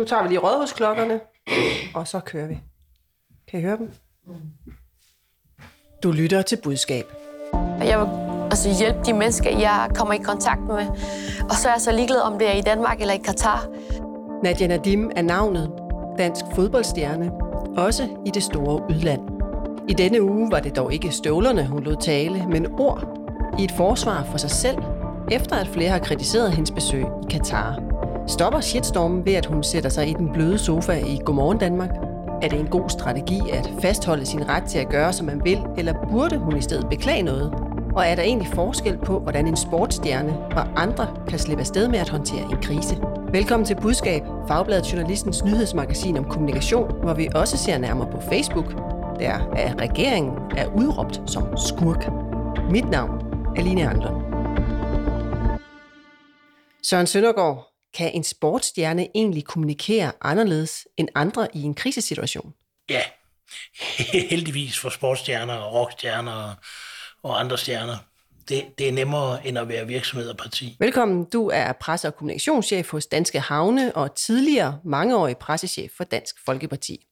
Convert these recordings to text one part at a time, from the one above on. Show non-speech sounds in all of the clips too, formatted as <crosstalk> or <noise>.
Nu tager vi lige rådhusklokkerne, og så kører vi. Kan I høre dem? Du lytter til budskab. Jeg vil altså, hjælpe de mennesker, jeg kommer i kontakt med. Og så er jeg så ligeglad, om det er i Danmark eller i Katar. Nadia Nadim er navnet. Dansk fodboldstjerne. Også i det store udland. I denne uge var det dog ikke støvlerne, hun lod tale, men ord i et forsvar for sig selv, efter at flere har kritiseret hendes besøg i Katar. Stopper shitstormen ved, at hun sætter sig i den bløde sofa i Godmorgen Danmark? Er det en god strategi at fastholde sin ret til at gøre, som man vil, eller burde hun i stedet beklage noget? Og er der egentlig forskel på, hvordan en sportsstjerne og andre kan slippe afsted med at håndtere en krise? Velkommen til Budskab, Fagbladet Journalistens nyhedsmagasin om kommunikation, hvor vi også ser nærmere på Facebook, der er regeringen er udråbt som skurk. Mit navn er Line Anglund. Søren Søndergaard, kan en sportsstjerne egentlig kommunikere anderledes end andre i en krisesituation? Ja, <laughs> heldigvis for sportsstjerner og rockstjerner og andre stjerner. Det, det er nemmere end at være virksomhed og parti. Velkommen. Du er presse- og kommunikationschef hos Danske Havne og tidligere mangeårig pressechef for Dansk Folkeparti.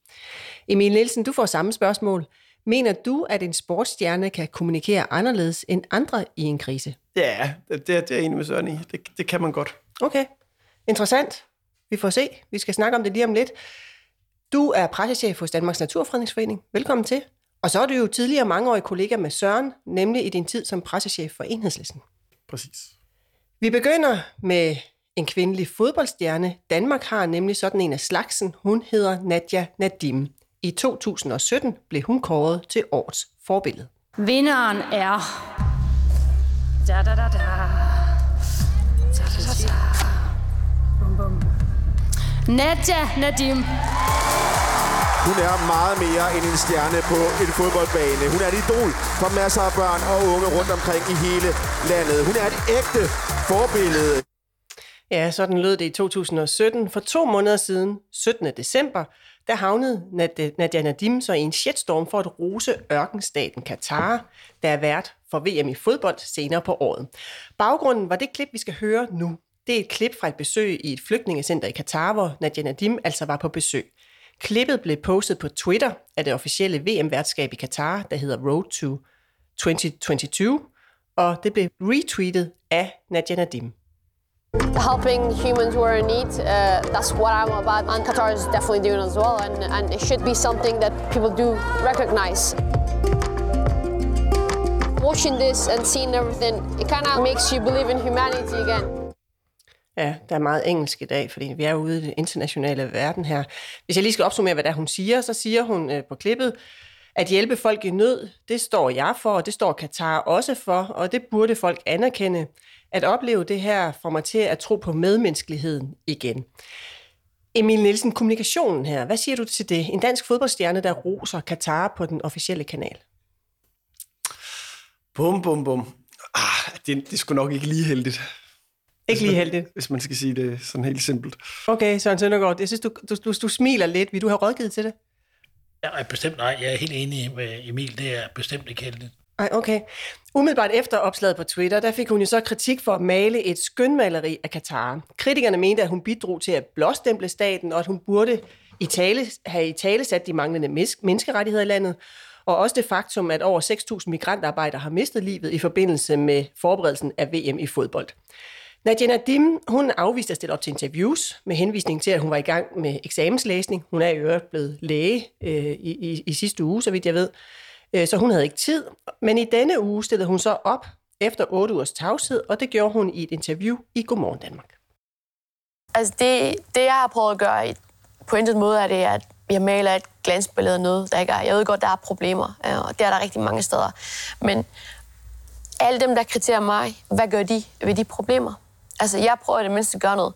Emil Nielsen, du får samme spørgsmål. Mener du, at en sportsstjerne kan kommunikere anderledes end andre i en krise? Ja, det, det er jeg enig med Søren i. Det, det kan man godt. Okay. Interessant. Vi får se. Vi skal snakke om det lige om lidt. Du er pressechef hos Danmarks Naturfredningsforening. Velkommen til. Og så er du jo tidligere mangeårig kollega med Søren, nemlig i din tid som pressechef for Enhedslisten. Præcis. Vi begynder med en kvindelig fodboldstjerne. Danmark har nemlig sådan en af slagsen. Hun hedder Nadia Nadim. I 2017 blev hun kåret til årets forbillede. Vinderen er... Da, da, da. Da, Nadja Nadim. Hun er meget mere end en stjerne på en fodboldbane. Hun er et idol for masser af børn og unge rundt omkring i hele landet. Hun er et ægte forbillede. Ja, sådan lød det i 2017. For to måneder siden, 17. december, der havnede Nadia Nadim så i en shitstorm for at rose ørkenstaten Katar, der er vært for VM i fodbold senere på året. Baggrunden var det klip, vi skal høre nu. Det er et klip fra et besøg i et flygtningecenter i Katar, hvor Nadia Nadim altså var på besøg. Klippet blev postet på Twitter af det officielle VM-værtskab i Katar, der hedder Road to 2022, og det blev retweetet af Nadia Nadim. Helping humans who are in need, uh, that's what I'm about. And Qatar is definitely doing as well. And, and it should be something that people do recognize. Watching this and seeing everything, it kind of makes you believe in humanity again. Ja, der er meget engelsk i dag, fordi vi er ude i den internationale verden her. Hvis jeg lige skal opsummere, hvad der hun siger, så siger hun øh, på klippet, at hjælpe folk i nød, det står jeg for, og det står Katar også for, og det burde folk anerkende. At opleve det her får mig til at tro på medmenneskeligheden igen. Emil Nielsen, kommunikationen her, hvad siger du til det? En dansk fodboldstjerne, der roser Katar på den officielle kanal. Bum, bum, bum. Ah, det, det er sgu nok ikke lige heldigt. Ikke lige heldigt. Hvis man skal sige det sådan helt simpelt. Okay, Søren Søndergaard, jeg synes, du, du, du, du smiler lidt. Vil du have rådgivet til det? Ja, bestemt nej. Jeg er helt enig med Emil. Det er bestemt ikke heldigt. Ej, okay. Umiddelbart efter opslaget på Twitter, der fik hun jo så kritik for at male et skønmaleri af Katar. Kritikerne mente, at hun bidrog til at blåstemple staten, og at hun burde i tale, have i tale sat de manglende menneskerettigheder i landet, og også det faktum, at over 6.000 migrantarbejdere har mistet livet i forbindelse med forberedelsen af VM i fodbold. Nadia Nadim, hun afviste at stille op til interviews med henvisning til, at hun var i gang med eksamenslæsning. Hun er i øvrigt blevet læge øh, i, i, i sidste uge, så vidt jeg ved. Øh, så hun havde ikke tid. Men i denne uge stillede hun så op efter otte ugers tavshed, og det gjorde hun i et interview i Godmorgen Danmark. Altså det, det jeg har prøvet at gøre på intet måde, er det, at jeg maler et glansbillede af noget, der ikke er. Jeg ved godt, der er problemer, øh, og det er der rigtig mange steder. Men alle dem, der kriterer mig, hvad gør de ved de problemer? Altså, jeg prøver det mindste at gøre noget.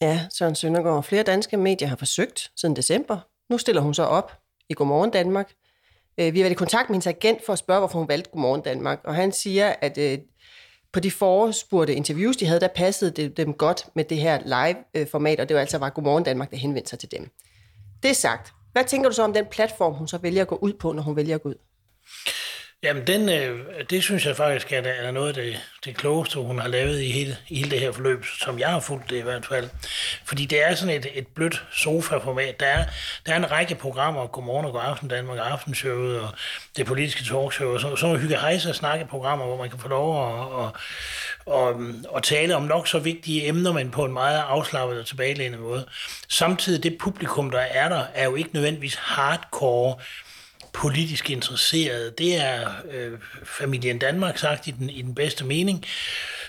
Ja, Søren Søndergaard. Flere danske medier har forsøgt siden december. Nu stiller hun så op i Godmorgen Danmark. Øh, vi har været i kontakt med hendes agent for at spørge, hvorfor hun valgte Godmorgen Danmark. Og han siger, at øh, på de forespurgte interviews, de havde, der passede det dem godt med det her live-format, øh, og det var altså var Godmorgen Danmark, der henvendte sig til dem. Det er sagt. Hvad tænker du så om den platform, hun så vælger at gå ud på, når hun vælger at gå ud? Jamen, den, øh, det synes jeg faktisk er, er noget af det, det klogeste, hun har lavet i hele, i hele det her forløb, som jeg har fulgt det i hvert fald. Fordi det er sådan et, et blødt sofa-format. Der er, der er en række programmer, Godmorgen og God Aften Danmark, Aftenshowet og det politiske talkshow, og så, sådan nogle hygge hejse snakkeprogrammer, hvor man kan få lov at, og, og, og tale om nok så vigtige emner, men på en meget afslappet og tilbagelænet måde. Samtidig det publikum, der er der, er jo ikke nødvendigvis hardcore politisk interesserede. Det er øh, familien Danmark sagt i den, i den bedste mening,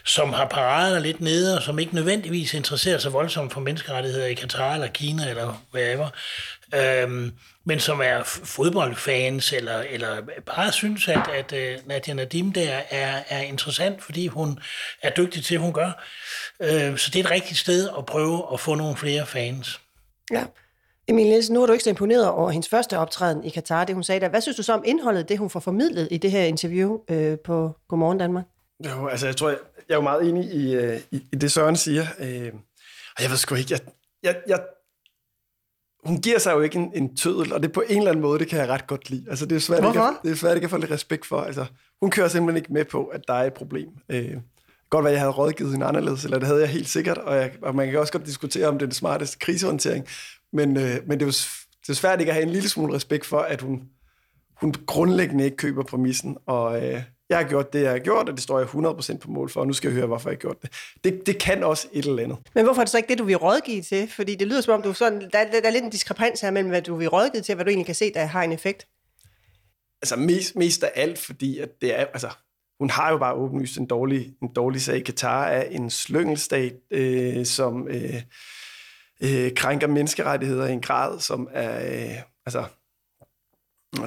som har parader lidt nede, og som ikke nødvendigvis interesserer sig voldsomt for menneskerettigheder i Katar eller Kina eller whatever. øhm, men som er fodboldfans, eller, eller bare synes, at, at uh, Nadia Nadim der er, er interessant, fordi hun er dygtig til, hun gør. Øh, så det er et rigtigt sted at prøve at få nogle flere fans. Ja. Emil Nielsen, nu er du ikke så imponeret over hendes første optræden i Katar, det hun sagde der. Hvad synes du så om indholdet, det hun får formidlet i det her interview øh, på Godmorgen Danmark? Jo, altså jeg tror, jeg, jeg er jo meget enig i, øh, i, i det, Søren siger. Øh, og jeg ved sgu ikke, jeg, jeg, jeg, hun giver sig jo ikke en, en tødel, og det på en eller anden måde, det kan jeg ret godt lide. Altså, det er svært, ikke at, det er svært ikke at få lidt respekt for. Altså, hun kører simpelthen ikke med på, at der er et problem. Øh, godt være, jeg havde rådgivet hende anderledes, eller det havde jeg helt sikkert, og, jeg, og man kan også godt diskutere, om det er den smarteste krisehåndtering. Men, øh, men det er jo det er svært ikke at have en lille smule respekt for, at hun, hun grundlæggende ikke køber præmissen. Og øh, jeg har gjort det, jeg har gjort, og det står jeg 100% på mål for, og nu skal jeg høre, hvorfor jeg har gjort det. det. Det kan også et eller andet. Men hvorfor er det så ikke det, du vil rådgive til? Fordi det lyder som om, du sådan, der, der, der er lidt en diskrepans her mellem, hvad du vil rådgive til, og hvad du egentlig kan se, der har en effekt. Altså mest, mest af alt, fordi at det er, altså, hun har jo bare åbenlyst en dårlig, en dårlig sag. Katar er en slyngelstat, øh, som... Øh, øh, krænker menneskerettigheder i en grad, som er øh, altså,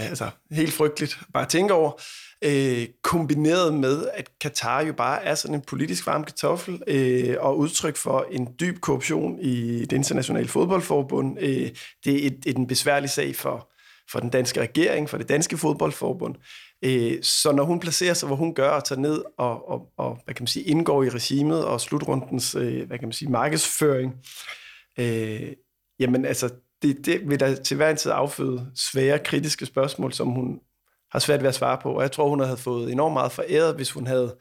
altså, helt frygteligt bare at tænke over. Øh, kombineret med, at Katar jo bare er sådan en politisk varm kartoffel øh, og udtryk for en dyb korruption i det internationale fodboldforbund. Øh, det er et, et, en besværlig sag for, for den danske regering, for det danske fodboldforbund. Øh, så når hun placerer sig, hvor hun gør, og tager ned og, og, og hvad kan man sige, indgår i regimet og slutrundens øh, hvad kan man sige, markedsføring, øh, Øh, jamen altså, det, det vil da til hver en tid afføde svære, kritiske spørgsmål, som hun har svært ved at svare på. Og jeg tror, hun havde fået enormt meget foræret, hvis hun havde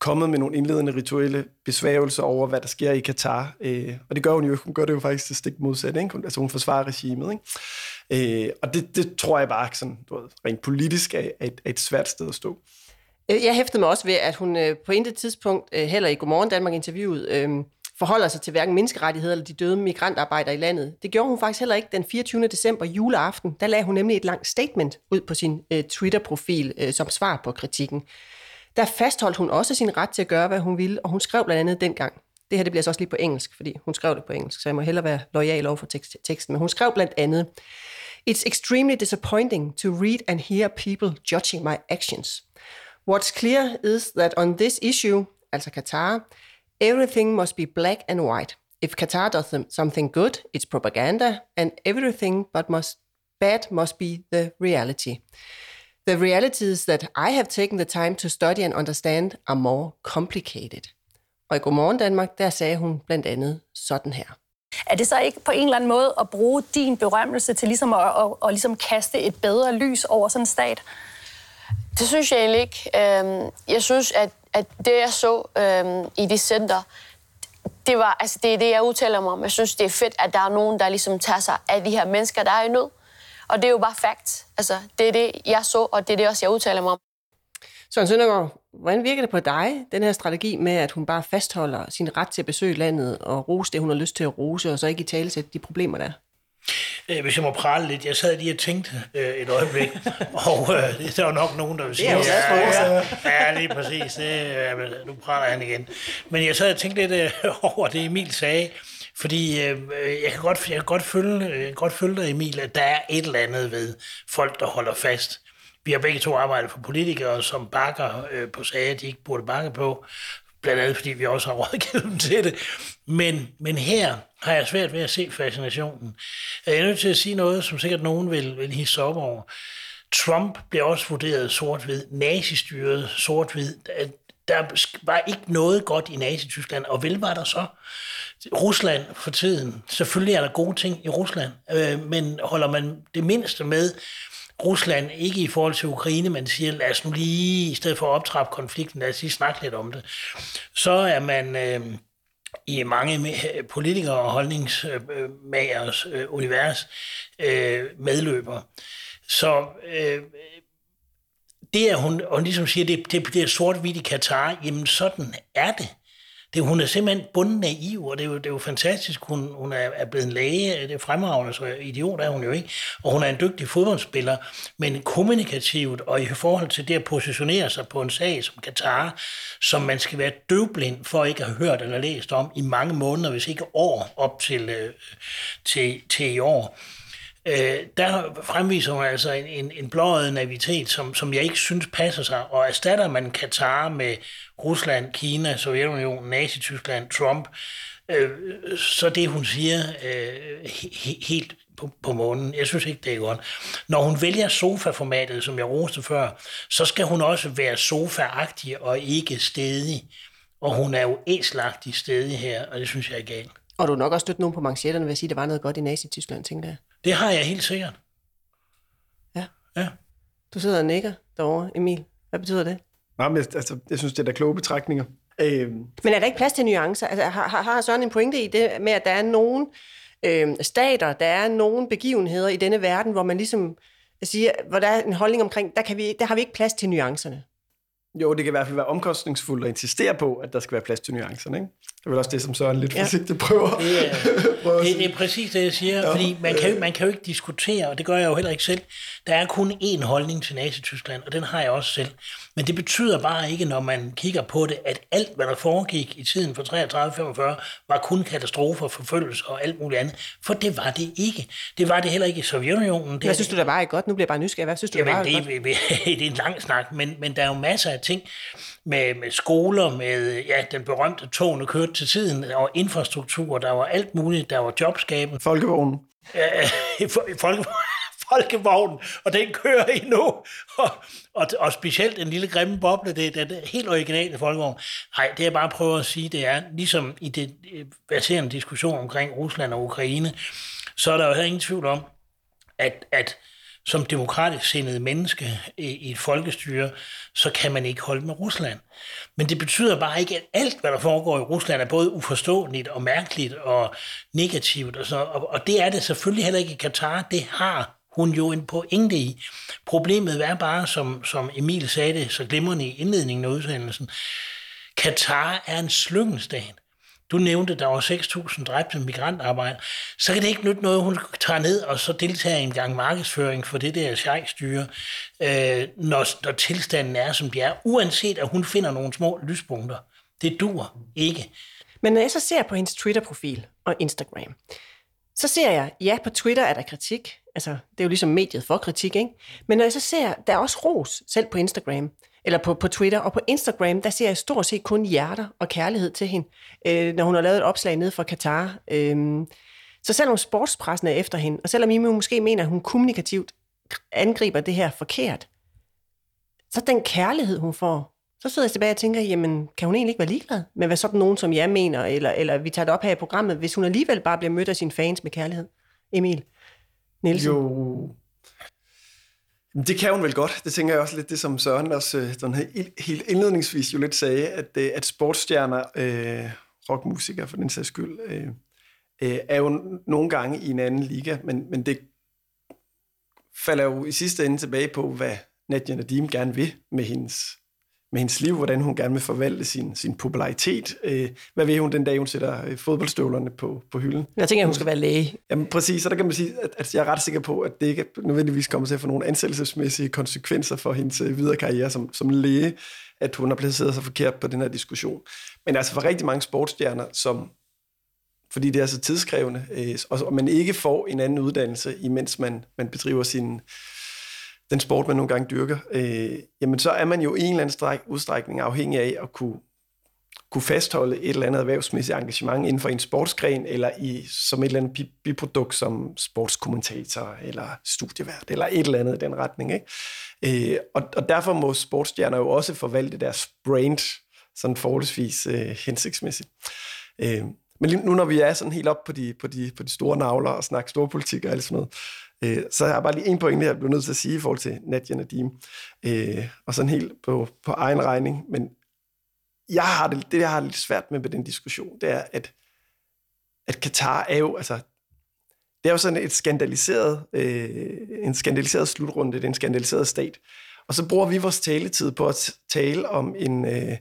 kommet med nogle indledende rituelle besværgelser over, hvad der sker i Katar. Øh, og det gør hun jo Hun gør det jo faktisk til stik modsat. Ikke? Altså hun forsvarer regimet. Ikke? Øh, og det, det tror jeg bare sådan, du ved, rent politisk er, er, et, er et svært sted at stå. Øh, jeg hæftede mig også ved, at hun øh, på intet tidspunkt, øh, heller i Godmorgen Danmark interviewet, øh, forholder sig til hverken menneskerettigheder eller de døde migrantarbejdere i landet. Det gjorde hun faktisk heller ikke den 24. december juleaften. Der lagde hun nemlig et langt statement ud på sin øh, Twitter-profil øh, som svar på kritikken. Der fastholdt hun også sin ret til at gøre, hvad hun ville, og hun skrev blandt andet dengang. Det her det bliver så også lige på engelsk, fordi hun skrev det på engelsk, så jeg må hellere være lojal over for tekst, teksten. Men hun skrev blandt andet, It's extremely disappointing to read and hear people judging my actions. What's clear is that on this issue, altså Qatar, Everything must be black and white. If Qatar does something good, it's propaganda, and everything but must, bad must be the reality. The realities that I have taken the time to study and understand are more complicated. Og i Godmorgen Danmark, der sagde hun blandt andet sådan her. Er det så ikke på en eller anden måde at bruge din berømmelse til ligesom at, at, at ligesom kaste et bedre lys over sådan en stat? Det synes jeg egentlig ikke. Øhm, jeg synes, at at det, jeg så øhm, i det center, det, var, altså, det er det, jeg udtaler mig om. Jeg synes, det er fedt, at der er nogen, der ligesom tager sig af de her mennesker, der er i nød. Og det er jo bare fakt. Altså, det er det, jeg så, og det er det også, jeg udtaler mig om. Søren Søndergaard, hvordan virker det på dig, den her strategi med, at hun bare fastholder sin ret til at besøge landet og rose det, hun har lyst til at rose, og så ikke i tale sætte de problemer, der er? Hvis jeg må prale lidt, jeg sad lige og tænkte øh, et øjeblik, <laughs> og øh, det er jo nok nogen, der vil sige, det er ja, ja, ja, lige præcis, det, ja, nu praler han igen. Men jeg sad og tænkte lidt øh, <laughs> over det, Emil sagde, fordi øh, jeg, kan godt, jeg kan godt følge, kan godt følge dig, Emil, at der er et eller andet ved folk, der holder fast. Vi har begge to arbejdet for politikere, som bakker øh, på sager, de ikke burde bakke på blandt andet fordi vi også har rådgivet dem til det. Men, men her har jeg svært ved at se fascinationen. Jeg er nødt til at sige noget, som sikkert nogen vil, vil hisse op over. Trump blev også vurderet sort-hvid, nazistyret sort-hvid. Der var ikke noget godt i Nazi-Tyskland, og vel var der så Rusland for tiden. Selvfølgelig er der gode ting i Rusland, øh, men holder man det mindste med, Rusland, ikke i forhold til Ukraine, men siger, lad os nu lige, i stedet for at optrappe konflikten, lad os lige snakke lidt om det, så er man øh, i mange politikere og holdningsmagers øh, univers øh, medløber. Så øh, det at hun, og ligesom siger, det, det, det er sort-hvidt i Katar, jamen sådan er det det hun er simpelthen bunden naiv, og det er jo, det er jo fantastisk, hun, hun er, er blevet en læge, det er fremragende, så idiot er hun jo ikke, og hun er en dygtig fodboldspiller, men kommunikativt og i forhold til det at positionere sig på en sag som Katar, som man skal være døvblind for ikke at have hørt eller læst om i mange måneder, hvis ikke år op til, øh, til, til i år, øh, der fremviser hun altså en, en, en blåøjet navitet, som, som jeg ikke synes passer sig, og erstatter man Katar med Rusland, Kina, Sovjetunionen, Nazi-Tyskland, Trump, øh, så det hun siger øh, he, helt på, på månen. Jeg synes ikke, det er godt. Når hun vælger sofaformatet, som jeg roste før, så skal hun også være sofaagtig og ikke stedig. Og hun er jo æslagtig stedig her, og det synes jeg er galt. Og du har nok også stødt nogen på manchetterne ved at sige, at der var noget godt i Nazi-Tyskland, tænker jeg. Det har jeg helt sikkert. Ja. Ja. Du sidder og nikker derovre, Emil. Hvad betyder det? Nej, men altså, jeg synes, det er da kloge betragtninger. Øh, Men er der ikke plads til nuancer? Altså, har, har, har Søren en pointe i det med, at der er nogle øh, stater, der er nogle begivenheder i denne verden, hvor man ligesom siger, hvor der er en holdning omkring, der, kan vi, der har vi ikke plads til nuancerne. jo, det kan i hvert fald være omkostningsfuldt at insistere på, at der skal være plads til nuancerne. Ikke? Det er vel også det, som Søren lidt Ja. forsigtigt prøver. Det er, <laughs> prøver det, det er præcis det, jeg siger, ja. fordi man kan, jo, man kan jo ikke diskutere, og det gør jeg jo heller ikke selv. Der er kun én holdning til Nazi-Tyskland, og den har jeg også selv. Men det betyder bare ikke, når man kigger på det, at alt, hvad der foregik i tiden for 33-45, var kun katastrofer, forfølgelse og alt muligt andet. For det var det ikke. Det var det heller ikke i Sovjetunionen. Det Hvad synes du, der var godt? Nu bliver jeg bare nysgerrig. Hvad synes du, der var Jamen, godt? det, er- det er en lang snak, men, men der er jo masser af ting med, med skoler, med ja, den berømte togene kørte til tiden, der var infrastruktur, der var alt muligt, der var jobskaben, Folkevognen. øh, folke, folkevognen, og den kører endnu, og, og, og specielt en lille grimme boble, det er den helt originale folkevogn. Nej, det jeg bare prøver at sige, det er, ligesom i det øh, baserende diskussion omkring Rusland og Ukraine, så er der jo ingen tvivl om, at, at som demokratisk sindede menneske i, i et folkestyre, så kan man ikke holde med Rusland. Men det betyder bare ikke, at alt, hvad der foregår i Rusland, er både uforståeligt og mærkeligt og negativt. Og, så, og, og det er det selvfølgelig heller ikke i Katar. Det har hun jo en pointe i. Problemet er bare, som, som Emil sagde det så glimrende i indledningen af udsendelsen, Katar er en slyngelstat. Du nævnte, der var 6.000 dræbte migrantarbejdere. Så kan det ikke nytte noget, hun tager ned og så deltager i en gang markedsføring for det der sjejstyre, øh, når, når tilstanden er, som de er, uanset at hun finder nogle små lyspunkter. Det dur ikke. Men når jeg så ser på hendes Twitter-profil og Instagram, så ser jeg, ja, på Twitter er der kritik. Altså, det er jo ligesom mediet for kritik, ikke? Men når jeg så ser, der er også ros, selv på Instagram, eller på, på Twitter, og på Instagram, der ser jeg stort set kun hjerter og kærlighed til hende, øh, når hun har lavet et opslag nede fra Katar. Øh, så selvom sportspressen er efter hende, og selvom I måske mener, at hun kommunikativt angriber det her forkert, så den kærlighed, hun får, så sidder jeg tilbage og tænker, jamen, kan hun egentlig ikke være ligeglad med, hvad sådan nogen som jeg mener, eller, eller vi tager det op her i programmet, hvis hun alligevel bare bliver mødt af sine fans med kærlighed? Emil Nielsen? Jo, det kan hun vel godt. Det tænker jeg også lidt, det som Søren også øh, den her, helt, indledningsvis jo lidt sagde, at, øh, at sportsstjerner, øh, rockmusikere for den sags skyld, øh, øh, er jo nogle gange i en anden liga, men, men det falder jo i sidste ende tilbage på, hvad Nadia Nadim gerne vil med hendes, med hendes liv, hvordan hun gerne vil forvalte sin, sin popularitet. Øh, hvad vil hun den dag, hun sætter øh, fodboldstøvlerne på, på hylden? Jeg tænker, at hun skal være læge. Jamen præcis, så der kan man sige, at, at jeg er ret sikker på, at det ikke nødvendigvis kommer til at få nogle ansættelsesmæssige konsekvenser for hendes øh, videre karriere som, som læge, at hun har placeret sig forkert på den her diskussion. Men altså for rigtig mange sportsstjerner, som fordi det er så tidskrævende, øh, og, og man ikke får en anden uddannelse, imens man, man bedriver sin, den sport, man nogle gange dyrker, øh, jamen så er man jo i en eller anden stræk, udstrækning afhængig af at kunne, kunne fastholde et eller andet erhvervsmæssigt engagement inden for en sportsgren, eller i, som et eller andet biprodukt som sportskommentator, eller studievært, eller et eller andet i den retning. Ikke? Øh, og, og derfor må sportsstjerner jo også forvalte deres brand sådan forholdsvis øh, hensigtsmæssigt. Øh, Men nu når vi er sådan helt op på de, på de, på de store navler og snakker store politik og alt sådan noget, øh, så har jeg bare lige en pointe, jeg bliver nødt til at sige i forhold til Nadia Nadim. Øh, og sådan helt på, på egen regning. Men jeg har det, det, jeg har lidt svært med med den diskussion, det er, at, at Katar er jo, altså, det er jo sådan et skandaliseret, øh, en skandaliseret slutrunde, det er en skandaliseret stat. Og så bruger vi vores taletid på at tale om en øh,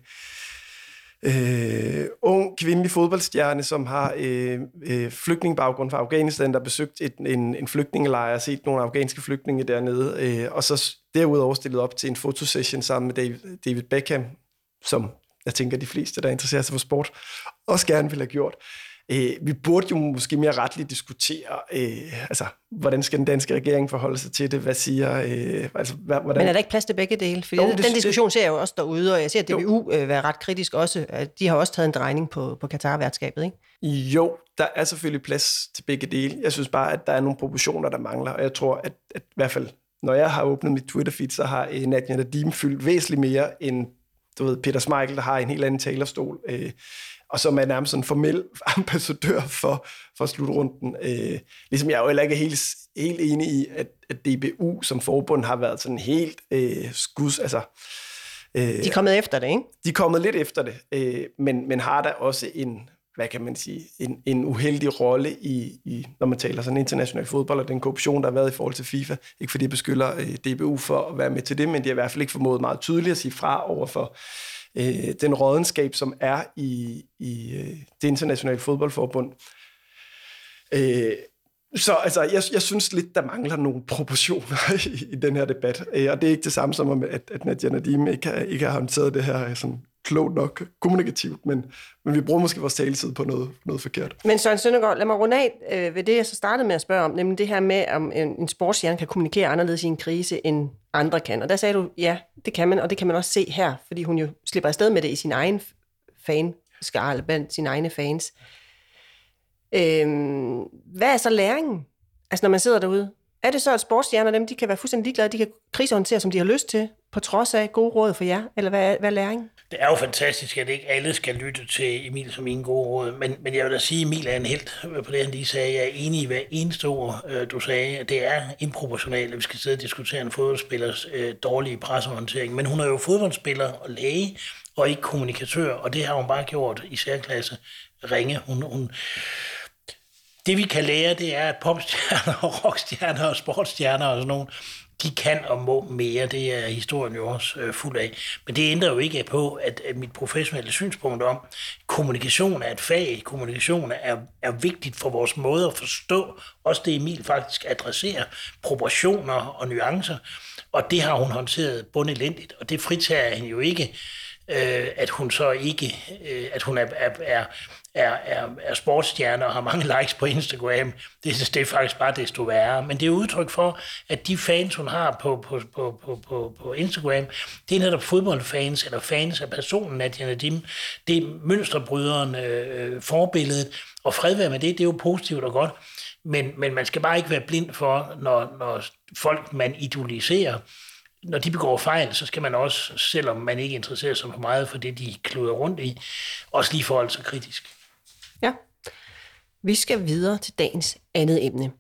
øh, ung kvindelig fodboldstjerne, som har øh, øh, flygtningebaggrund fra Afghanistan, der har besøgt et, en, en flygtningelejr og set nogle afghanske flygtninge dernede, øh, og så derudover stillet op til en fotosession sammen med David, David Beckham, som jeg tænker, de fleste, der interesserer sig for sport, også gerne vil have gjort. Øh, vi burde jo måske mere retligt diskutere, øh, altså, hvordan skal den danske regering forholde sig til det? Hvad siger... Øh, altså, hvordan... Men er der ikke plads til begge dele? For jo, den, den diskussion ser jeg jo også derude, og jeg ser DBU øh, være ret kritisk også. De har også taget en drejning på, på Katar-værtskabet, ikke? Jo, der er selvfølgelig plads til begge dele. Jeg synes bare, at der er nogle proportioner, der mangler, og jeg tror, at, at i hvert fald, når jeg har åbnet mit Twitter-feed, så har øh, Nadia Nadim fyldt væsentligt mere end du ved, Peter Smeichel, der har en helt anden talerstol. Øh, og som er nærmest en formel <laughs> ambassadør for, for slutrunden. Øh, ligesom jeg jo heller ikke er helt, helt enig i, at, at DBU som forbund har været sådan helt øh, skuds, altså... Øh, de er kommet efter det, ikke? De er kommet lidt efter det, øh, men, men har der også en, hvad kan man sige, en, en uheldig rolle i, i, når man taler sådan international fodbold, og den korruption, der har været i forhold til FIFA. Ikke fordi jeg beskylder øh, DBU for at være med til det, men de har i hvert fald ikke formået meget tydeligt at sige fra over for øh, den rådenskab, som er i, i øh, det internationale fodboldforbund. Øh, så altså, jeg, jeg synes lidt, der mangler nogle proportioner <laughs> i, i den her debat. Øh, og det er ikke det samme som, at, at Nadia Nadim ikke har, ikke har håndteret det her øh, sådan klogt nok kommunikativt, men, men vi bruger måske vores taletid på noget, noget forkert. Men Søren Søndergaard, lad mig runde af øh, ved det, jeg så startede med at spørge om, nemlig det her med, om en, en sportshjerne kan kommunikere anderledes i en krise, end andre kan. Og der sagde du, ja, det kan man, og det kan man også se her, fordi hun jo slipper afsted med det i sin egen fanskare, blandt sine egne fans. Øhm, hvad er så læringen? Altså, når man sidder derude, er det så, at sportsstjerner, dem, de kan være fuldstændig ligeglade, de kan krisehåndtere, som de har lyst til, på trods af gode råd for jer? Eller hvad er, hvad er læring? Det er jo fantastisk, at ikke alle skal lytte til Emil som en god råd, men, men jeg vil da sige, at Emil er en helt på det, han lige sagde. Jeg er enig i hver eneste ord, øh, du sagde. Det er improportionalt, at vi skal sidde og diskutere en fodboldspillers øh, dårlige pressehåndtering, men hun er jo fodboldspiller og læge, og ikke kommunikatør, og det har hun bare gjort i særklasse ringe. Hun, hun, det vi kan lære, det er, at popstjerner og rockstjerner og sportsstjerner og sådan nogle, de kan og må mere. Det er historien jo også øh, fuld af. Men det ændrer jo ikke på, at, at mit professionelle synspunkt om, kommunikation er et fag, kommunikation er, er vigtigt for vores måde at forstå, også det Emil faktisk adresserer, proportioner og nuancer. Og det har hun håndteret bundelendigt, og det fritager hende jo ikke, øh, at hun så ikke, øh, at hun er, er, er er, er, sportsstjerne og har mange <laughs> likes på Instagram. Det, det er faktisk bare desto værre. Men det er udtryk for, at de fans, hun har på, på, på, på, på, på Instagram, det er netop fodboldfans eller fans af personen Nadia Nadim. Det er mønsterbryderen, øh, øh, forbilledet, og fred være med det, det er jo positivt og godt. Men, men man skal bare ikke være blind for, når, når folk, man idoliserer, når de begår fejl, så skal man også, selvom man ikke interesserer sig for meget for det, de kluder rundt i, også lige forholde sig kritisk. Ja. Vi skal videre til dagens andet emne.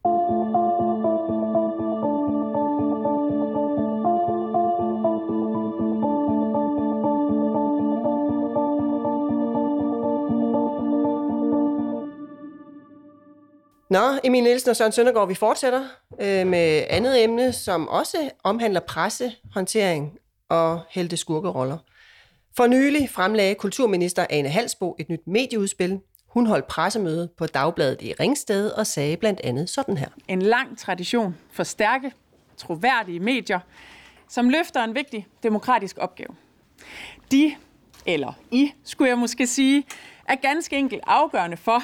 Nå, Emil Nielsen og Søren Søndergaard, vi fortsætter øh, med andet emne, som også omhandler pressehåndtering og helte skurkeroller. For nylig fremlagde kulturminister Ane Halsbo et nyt medieudspil, hun holdt pressemøde på Dagbladet i Ringsted og sagde blandt andet sådan her. En lang tradition for stærke, troværdige medier, som løfter en vigtig demokratisk opgave. De, eller I, skulle jeg måske sige, er ganske enkelt afgørende for,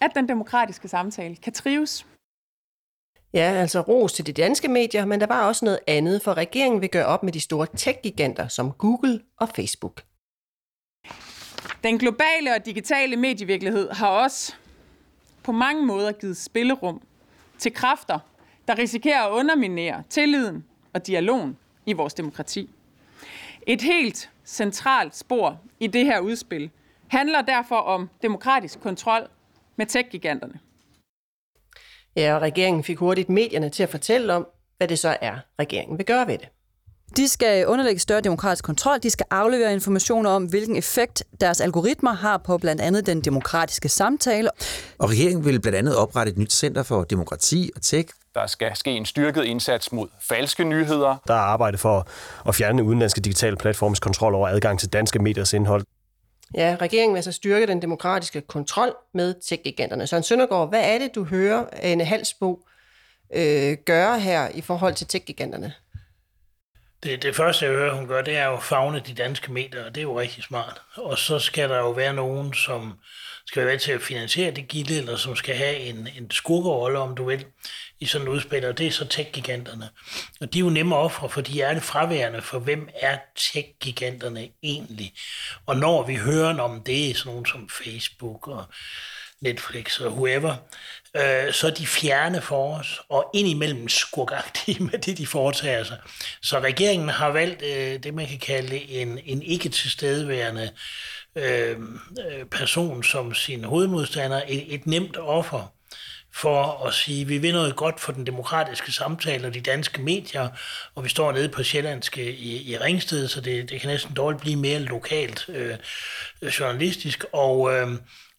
at den demokratiske samtale kan trives. Ja, altså ros til de danske medier, men der var også noget andet, for regeringen vil gøre op med de store tech-giganter som Google og Facebook. Den globale og digitale medievirkelighed har også på mange måder givet spillerum til kræfter, der risikerer at underminere tilliden og dialogen i vores demokrati. Et helt centralt spor i det her udspil handler derfor om demokratisk kontrol med tech-giganterne. Ja, og regeringen fik hurtigt medierne til at fortælle om, hvad det så er, regeringen vil gøre ved det. De skal underlægge større demokratisk kontrol. De skal aflevere informationer om, hvilken effekt deres algoritmer har på blandt andet den demokratiske samtale. Og regeringen vil blandt andet oprette et nyt center for demokrati og tech. Der skal ske en styrket indsats mod falske nyheder. Der er arbejde for at fjerne udenlandske digitale platforms kontrol over adgang til danske mediers indhold. Ja, regeringen vil så altså styrke den demokratiske kontrol med tech-giganterne. Søren Søndergaard, hvad er det, du hører Anne Halsbo øh, gøre her i forhold til tech-giganterne? Det, det første, jeg hører, hun gør, det er jo at fagne de danske medier, og det er jo rigtig smart. Og så skal der jo være nogen, som skal være til at finansiere det gilde, eller som skal have en, en skurkerolle, om du vil, i sådan et udspil, og det er så tech-giganterne. Og de er jo nemme ofre, for de er det fraværende, for hvem er tech-giganterne egentlig? Og når vi hører om det, sådan nogen som Facebook og Netflix og whoever, øh, så er de fjerne for os, og indimellem skurkagtige <laughs> med det, de foretager sig. Så regeringen har valgt øh, det, man kan kalde en, en ikke tilstedeværende øh, øh person som sin hovedmodstander, et, et nemt offer for at sige, at vi vil noget godt for den demokratiske samtale og de danske medier, og vi står nede på Sjællandske øh, i, i Ringsted, så det, det kan næsten dårligt blive mere lokalt øh, journalistisk, og øh,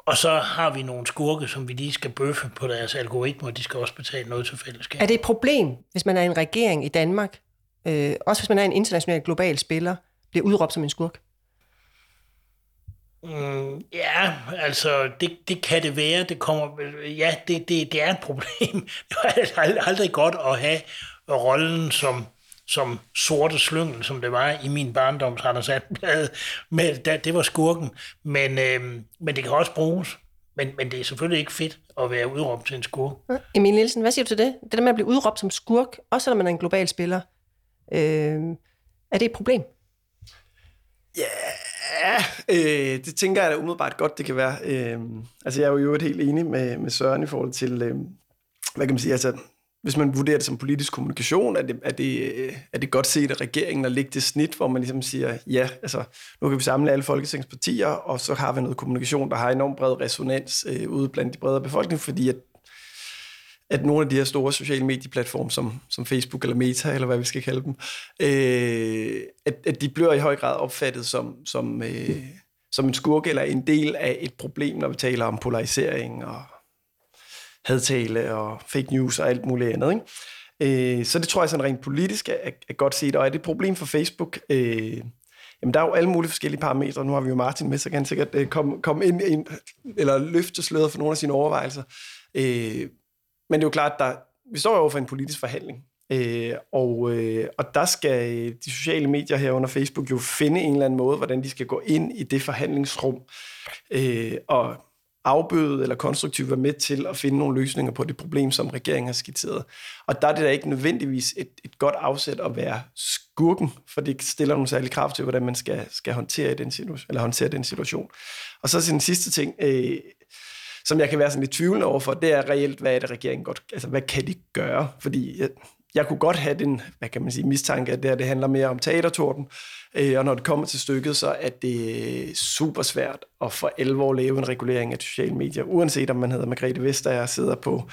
og så har vi nogle skurke, som vi lige skal bøffe på deres algoritmer, og de skal også betale noget til fællesskabet. Er det et problem, hvis man er en regering i Danmark, øh, også hvis man er en international global spiller, bliver udråbt som en skurk? Mm, ja, altså, det, det kan det være. Det kommer, ja, det, det, det er et problem. <laughs> Det er aldrig godt at have rollen som som sorte slyngel, som det var i min barndoms Anders Attenblad. <laughs> Men det, det var skurken. Men, øh, men det kan også bruges. Men, men det er selvfølgelig ikke fedt at være udråbt til en skurk. Emil Nielsen, hvad siger du til det? Det der med at blive udråbt som skurk, også selvom man er en global spiller, øh, er det et problem? Ja, øh, det tænker jeg da umiddelbart godt, det kan være. Øh, altså jeg er jo helt enig med, med Søren i forhold til, øh, hvad kan man sige, altså hvis man vurderer det som politisk kommunikation, er det, er det, øh, er det godt set af regeringen at lægge det snit, hvor man ligesom siger, ja, altså, nu kan vi samle alle folketingspartier, og så har vi noget kommunikation, der har enormt bred resonans øh, ude blandt de bredere befolkning, fordi at, at nogle af de her store sociale medieplatforme, som, som Facebook eller Meta, eller hvad vi skal kalde dem, øh, at, at de bliver i høj grad opfattet som, som, øh, som en skurk eller en del af et problem, når vi taler om polarisering og hadtale og fake news og alt muligt andet. Ikke? Øh, så det tror jeg sådan rent politisk er, er godt set. Og er det et problem for Facebook? Øh, jamen, der er jo alle mulige forskellige parametre. Nu har vi jo Martin med, så kan han sikkert øh, komme, komme ind, ind, eller løfte sløret for nogle af sine overvejelser. Øh, men det er jo klart, der, vi står over for en politisk forhandling. Øh, og, øh, og der skal de sociale medier herunder Facebook jo finde en eller anden måde, hvordan de skal gå ind i det forhandlingsrum. Øh, og afbøde eller konstruktivt være med til at finde nogle løsninger på det problem, som regeringen har skitseret. Og der er det da ikke nødvendigvis et, et godt afsæt at være skurken, for det stiller nogle særlige krav til, hvordan man skal, skal håndtere, den situation, eller håndtere den situation. Og så til den sidste ting, øh, som jeg kan være sådan lidt tvivlende overfor, det er reelt, hvad er det regeringen godt, altså hvad kan de gøre? Fordi jeg, jeg kunne godt have den, hvad kan man sige, mistanke, at det, her, det handler mere om teatertorden, øh, og når det kommer til stykket, så er det super svært at for alvor lave en regulering af sociale medier, uanset om man hedder Margrethe Vestager og sidder på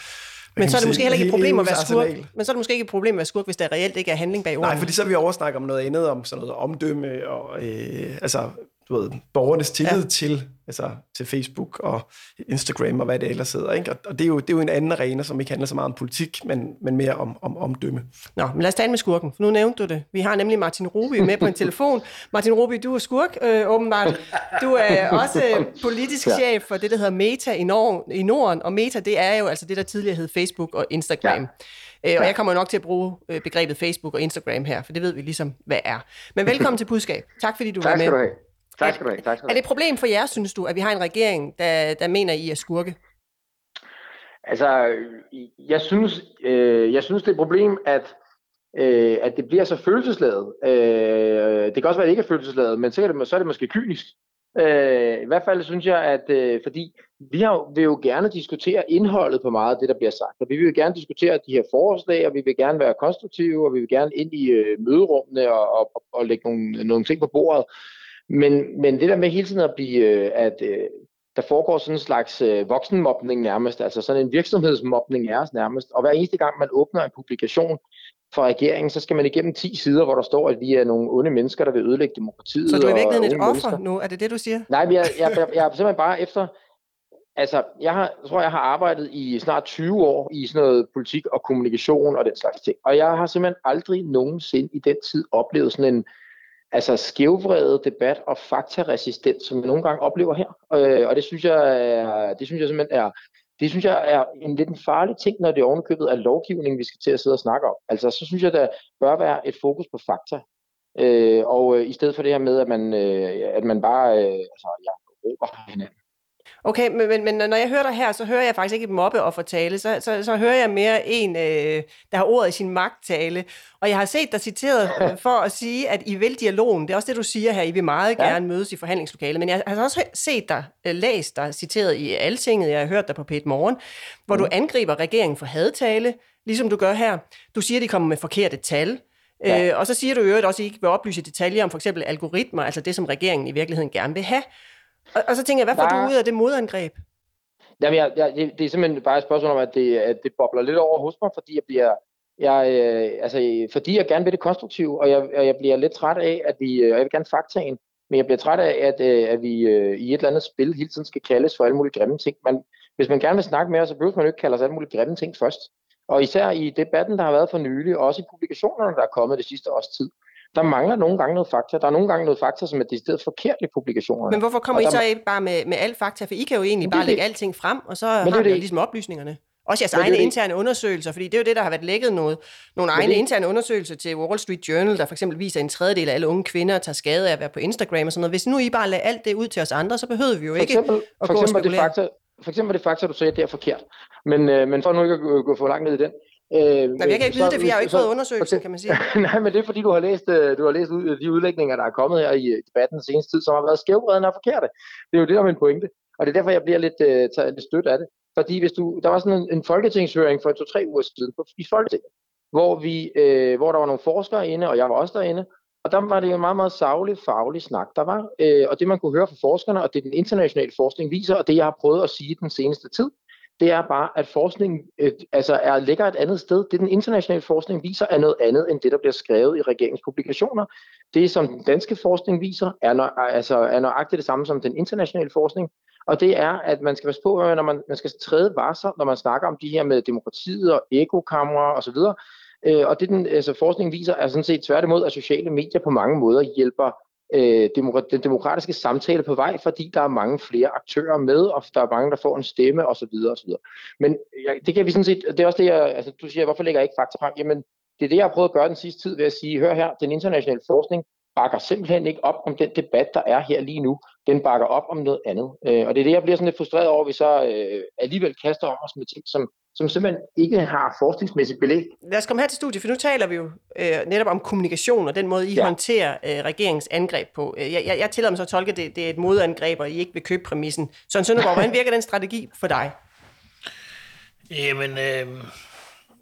men så er det måske heller ikke et problem at være skurk. Men så er det måske ikke et problem at være skurk, hvis der reelt ikke er handling bag ordene. Nej, fordi så er vi oversnakke om noget andet, om sådan noget omdømme og øh, altså, du ved, borgernes tillid ja. til altså til Facebook og Instagram og hvad det ellers hedder. Ikke? Og det er, jo, det er jo en anden arena, som ikke handler så meget om politik, men, men mere om, om omdømme. Nå, men lad os tale med skurken, for nu nævnte du det. Vi har nemlig Martin Ruby med på en telefon. Martin Ruby, du er skurk, øh, åbenbart. Du er <laughs> også politisk ja. chef for det, der hedder Meta i, Nord- i Norden, og Meta, det er jo altså det, der tidligere hed Facebook og Instagram. Ja. Øh, og jeg kommer nok til at bruge øh, begrebet Facebook og Instagram her, for det ved vi ligesom, hvad er. Men velkommen til budskab. Tak fordi du tak var med. Tak skal du have. Tak skal du have. Tak skal du have. Er det et problem for jer, synes du, at vi har en regering, der, der mener, I er skurke? Altså, jeg synes, øh, jeg synes det er et problem, at, øh, at det bliver så følelsesladet. Øh, det kan også være, at det ikke er følelsesladet, men så er det, så er det måske kynisk. Øh, I hvert fald synes jeg, at øh, fordi vi har, vil jo gerne diskutere indholdet på meget af det, der bliver sagt. Og vi vil gerne diskutere de her forslag, og vi vil gerne være konstruktive, og vi vil gerne ind i øh, møderummene og, og, og lægge nogle, nogle ting på bordet. Men, men det der med hele tiden at blive, øh, at, øh, der foregår sådan en slags øh, voksenmobning nærmest, altså sådan en virksomhedsmobning er nærmest. Og hver eneste gang, man åbner en publikation fra regeringen, så skal man igennem 10 sider, hvor der står, at vi er nogle onde mennesker, der vil ødelægge demokratiet. Så du er i virkeligheden et offer mennesker. nu? Er det det, du siger? Nej, men jeg, jeg, jeg, jeg er simpelthen bare efter... Altså, jeg, har, jeg tror, jeg har arbejdet i snart 20 år i sådan noget politik og kommunikation og den slags ting. Og jeg har simpelthen aldrig nogensinde i den tid oplevet sådan en altså skævvredet debat og faktaresistens, som vi nogle gange oplever her. Øh, og det synes jeg, er, det synes jeg simpelthen er, det synes jeg er en lidt en farlig ting, når det er af lovgivning, vi skal til at sidde og snakke om. Altså, så synes jeg, der bør være et fokus på fakta. Øh, og øh, i stedet for det her med, at man, øh, at man bare øh, altså, ja, råber hinanden. Okay, men, men, men når jeg hører dig her, så hører jeg faktisk ikke et mobbeoffertale, så, så, så hører jeg mere en, øh, der har ordet i sin magttale. Og jeg har set dig citeret øh, <laughs> for at sige, at I vil dialogen. Det er også det, du siger her. I vil meget Ja. gerne mødes i forhandlingslokalet. Men jeg har også set dig, øh, læst dig citeret i Altinget. Jeg har hørt dig på Pet Morgen, hvor du angriber regeringen for hadtale, ligesom du gør her. Du siger, at de kommer med forkerte tal. Ja. Øh, og så siger du jo øvrigt også, at I ikke vil oplyse detaljer om for eksempel algoritmer, altså det, som regeringen i virkeligheden gerne vil have. Og, og så tænker jeg, hvad får Der- du ud af det modangreb? Jamen, jeg, jeg, det, det er simpelthen bare et spørgsmål om, at det, at det bobler lidt over hos mig, fordi jeg bliver, jeg, øh, altså, fordi jeg gerne vil det konstruktive, og jeg, og jeg bliver lidt træt af, at vi, øh, og jeg vil gerne faktaen, men jeg bliver træt af, at, øh, at vi øh, i et eller andet spil hele tiden skal kaldes for alle mulige grimme ting. Man, hvis man gerne vil snakke med os, så behøver man jo ikke kalde os alle mulige grimme ting først. Og især i debatten, der har været for nylig, og også i publikationerne, der er kommet det sidste års tid, der mangler nogle gange noget fakta. Der er nogle gange noget fakta, som er decideret forkert i publikationerne. Men hvorfor kommer Og I så ikke bare med, med alt fakta? For I kan jo egentlig Men det bare lægge det. alting frem, og så er har I det. ligesom oplysningerne. Også jeres Men egne det. interne undersøgelser, fordi det er jo det, der har været lækket noget. Nogle Men egne det- interne undersøgelser til Wall Street Journal, der for eksempel viser, at en tredjedel af alle unge kvinder tager skade af at være på Instagram og sådan noget. Hvis nu I bare lader alt det ud til os andre, så behøver vi jo for ikke eksempel, at for gå og eksempel det fakta, for eksempel det fakta, du sagde, det er forkert. Men, øh, men for nu ikke at gå, gå for langt ned i den. Øh, Nej, men jeg kan ikke vide det, for jeg har jo ikke fået undersøgelsen, kan man sige. <laughs> Nej, men det er fordi, du har læst, øh, du har læst de udlægninger, der er kommet her i øh, debatten den seneste tid, som har været skævbredende og forkerte. Det er jo det, der er min pointe. Og det er derfor, jeg bliver lidt, øh, taget lidt stødt af det. Fordi hvis du, der var sådan en, en folketingshøring for to-tre uger siden på, i Folketinget, hvor, vi, øh, hvor der var nogle forskere inde, og jeg var også derinde, og der var det jo en meget, meget savlig, faglig snak, der var. Øh, og det, man kunne høre fra forskerne, og det den internationale forskning viser, og det, jeg har prøvet at sige den seneste tid, det er bare, at forskning øh, altså er, ligger et andet sted. Det, den internationale forskning viser, er noget andet, end det, der bliver skrevet i regeringspublikationer. Det, som den danske forskning viser, er, nø, altså, er nøjagtigt det samme som den internationale forskning. Og det er, at man skal passe på, når man, man skal træde varser, når man snakker om de her med demokratiet og ekokamera osv. Øh, og det, den altså, forskning viser, er sådan set tværtimod, at sociale medier på mange måder hjælper øh, demokra- den demokratiske samtale på vej, fordi der er mange flere aktører med, og der er mange, der får en stemme osv. osv. Men ja, det kan vi sådan set, det er også det, jeg, altså, du siger, hvorfor lægger jeg ikke fakta frem? Jamen, det er det, jeg har prøvet at gøre den sidste tid ved at sige, hør her, den internationale forskning bakker simpelthen ikke op om den debat, der er her lige nu. Den bakker op om noget andet. Øh, og det er det, jeg bliver sådan lidt frustreret over, at vi så øh, alligevel kaster om os med ting, som, som simpelthen ikke har forskningsmæssigt belæg. Lad os komme her til studiet, for nu taler vi jo øh, netop om kommunikation og den måde, I ja. Håndterer øh, regeringens angreb på. Øh, Jeg, jeg, jeg tillader mig så at tolke, at det, det er et modangreb, og I ikke vil købe præmissen. Søren Søndergaard, <laughs> hvordan virker den strategi for dig? Jamen, øh,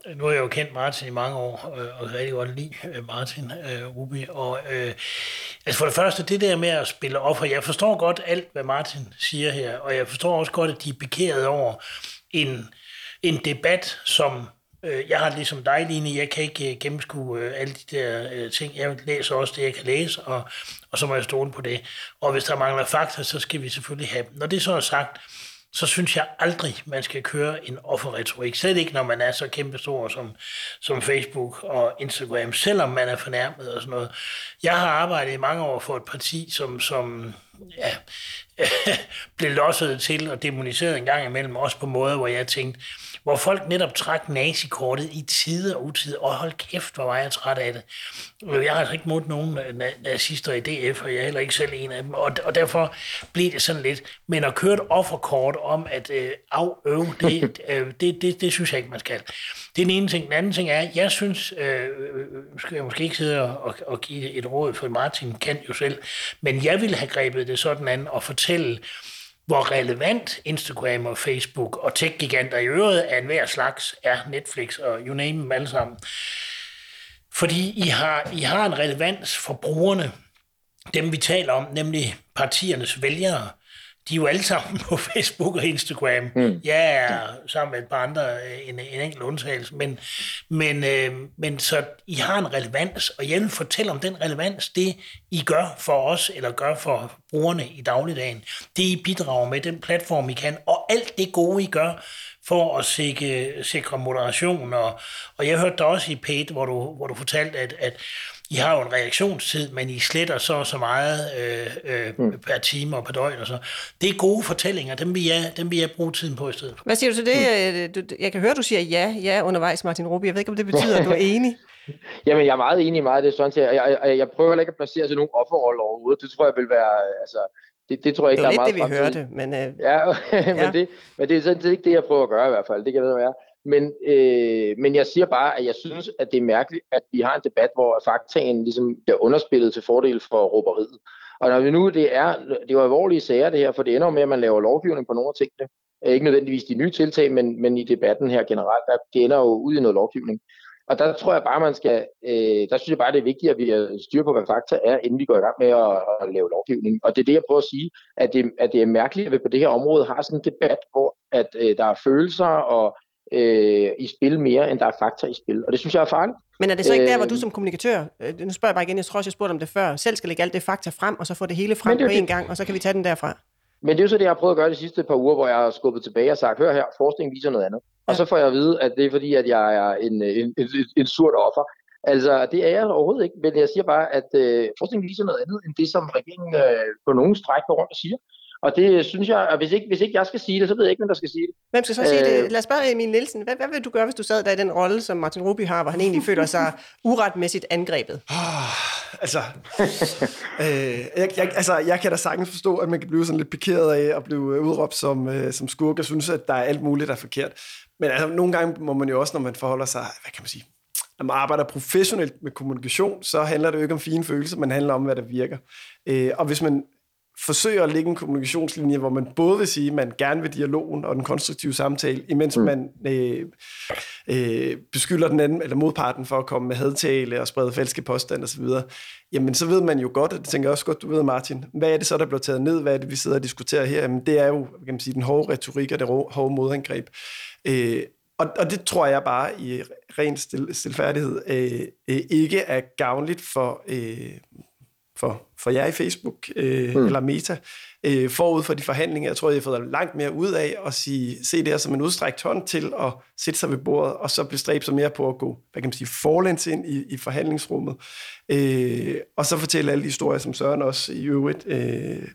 Øh, nu har jeg jo kendt Martin i mange år, øh, og rigtig godt lide øh, Martin øh, Rubi. Og, øh, altså for det første, det der med at spille offer, jeg forstår godt alt, hvad Martin siger her, og jeg forstår også godt, at de er bekæret over en, en debat, som øh, jeg har ligesom dig, Line, jeg kan ikke øh, gennemskue øh, alle de der øh, ting. Jeg læser også det, jeg kan læse, og, og så må jeg stole på det. Og hvis der mangler fakta, så skal vi selvfølgelig have dem. Når det så er sagt, så synes jeg aldrig, man skal køre en offerretorik. Slet ikke, når man er så kæmpestor som, som Facebook og Instagram, selvom man er fornærmet og sådan noget. Jeg har arbejdet i mange år for et parti, som, som ja, <laughs> blev losset til og demoniseret en gang imellem, også på måder, hvor jeg tænkte, hvor folk netop trak nazikortet i tide og utide, og hold kæft, hvor var jeg træt af det. Jeg har altså ikke mod nogen na- nazister i DF, og jeg er heller ikke selv en af dem, og, og derfor blev det sådan lidt. Men at køre et offerkort om at øh, aføve, det, <laughs> øh, det, det, det synes jeg ikke, man skal. Det er den ene ting. Den anden ting er, jeg synes, øh, øh, skal jeg måske ikke sidde og, og give et råd, for Martin kan jo selv, men jeg ville have grebet det sådan an og fortælle, hvor relevant Instagram og Facebook og tech-giganter i øvrigt af enhver slags er Netflix og you name dem alle sammen. Fordi I har, I har en relevans for brugerne, dem vi taler om, nemlig partiernes vælgere de er jo alle sammen på <laughs> Facebook og Instagram. Mm. Jeg er sammen med et par andre, øh, en, en enkelt undtagelse, men, men, øh, men så I har en relevans, og jeg vil fortælle om den relevans, det I gør for os, eller gør for brugerne i dagligdagen. Det I bidrager med, den platform I kan, og alt det gode I gør, for at sikre, sikre moderation. Og, og jeg hørte dig også i Pate, hvor du, hvor du fortalte, at, at i har jo en reaktionstid, men I sletter så og så meget øh, øh, mm. per time og per døgn og så. Det er gode fortællinger, dem vil, jeg, dem vil jeg bruge tiden på i stedet. Hvad siger du til det? Mm. Jeg kan høre, du siger ja, ja undervejs, Martin Rubi. Jeg ved ikke, om det betyder, at du er <laughs> enig. Jamen, jeg er meget enig i meget af det, sådan jeg, jeg, jeg, jeg prøver heller ikke at placere sig nogen offerrolle overhovedet. Det tror jeg vil være, altså, det, det tror jeg ikke, det der er meget det, vi hørte, men... Uh... Ja, <laughs> men, ja. Det, men det er sådan set ikke det, jeg prøver at gøre i hvert fald. Det kan det være. Men, øh, men jeg siger bare, at jeg synes, at det er mærkeligt, at vi har en debat, hvor faktaen ligesom bliver underspillet til fordel for råberiet. Og når vi nu, det er, det er jo alvorlige sager det her, for det ender med, at man laver lovgivning på nogle af tingene. Øh, ikke nødvendigvis de nye tiltag, men, men i debatten her generelt, der, det ender jo ud i noget lovgivning. Og der tror jeg bare, man skal, øh, der synes jeg bare, det er vigtigt, at vi styrer på, hvad fakta er, inden vi går i gang med at, at lave lovgivning. Og det er det, jeg prøver at sige, at det, at det er mærkeligt, at vi på det her område har sådan en debat, hvor at, øh, der er følelser og øh, i spil mere, end der er fakta i spil. Og det synes jeg er farligt. Men er det så ikke der, hvor du som kommunikatør, øh, nu spørger jeg bare igen, jeg tror også, jeg spurgte om det før, selv skal lægge alt det fakta frem, og så få det hele frem det på en gang, og så kan vi tage den derfra? Men det er jo så det, jeg har prøvet at gøre de sidste par uger, hvor jeg har skubbet tilbage og sagt, hør her, forskningen viser noget andet. Ja. Og så får jeg at vide, at det er fordi, at jeg er en, en, en, en surt offer. Altså, det er jeg overhovedet ikke, men jeg siger bare, at øh, forskningen viser noget andet, end det, som regeringen øh, på nogen stræk går rundt og siger. Og det synes jeg, at hvis ikke, hvis ikke jeg skal sige det, så ved jeg ikke, hvem der skal sige det. Hvem skal så sige det? Øh. Lad os spørge Emil Nielsen. Hvad, hvad vil du gøre, hvis du sad der i den rolle, som Martin Ruby har, hvor han egentlig føler sig <laughs> uretmæssigt angrebet? Oh, altså, <laughs> øh, jeg, jeg, altså, jeg kan da sagtens forstå, at man kan blive sådan lidt pikeret af at blive udråbt som, øh, som skurk. Jeg synes, at der er alt muligt, der er forkert. Men altså, nogle gange må man jo også, når man forholder sig, hvad kan man sige, når man arbejder professionelt med kommunikation, så handler det jo ikke om fine følelser, men handler om, hvad der virker. Øh, og hvis man forsøger at lægge en kommunikationslinje, hvor man både vil sige, at man gerne vil dialogen og den konstruktive samtale, imens mm. man øh, øh, beskylder den anden eller modparten for at komme med hadtale og sprede falske påstande osv., jamen så ved man jo godt, og det tænker jeg også godt, du ved Martin, hvad er det så, der bliver taget ned? Hvad er det, vi sidder og diskuterer her? Jamen det er jo, kan man sige, den hårde retorik og det hårde modangreb. Øh, og, og det tror jeg bare i ren stil, stilfærdighed øh, øh, ikke er gavnligt for, øh, for, for jer i Facebook øh, mm. eller Meta, øh, forud for de forhandlinger. Jeg tror, jeg har fået langt mere ud af at sige, se det her som en udstrækt hånd til at sætte sig ved bordet, og så bestræbe sig mere på at gå, hvad kan man sige, forlæns ind i, i forhandlingsrummet. Øh, og så fortælle alle de historier, som Søren også i øvrigt øh,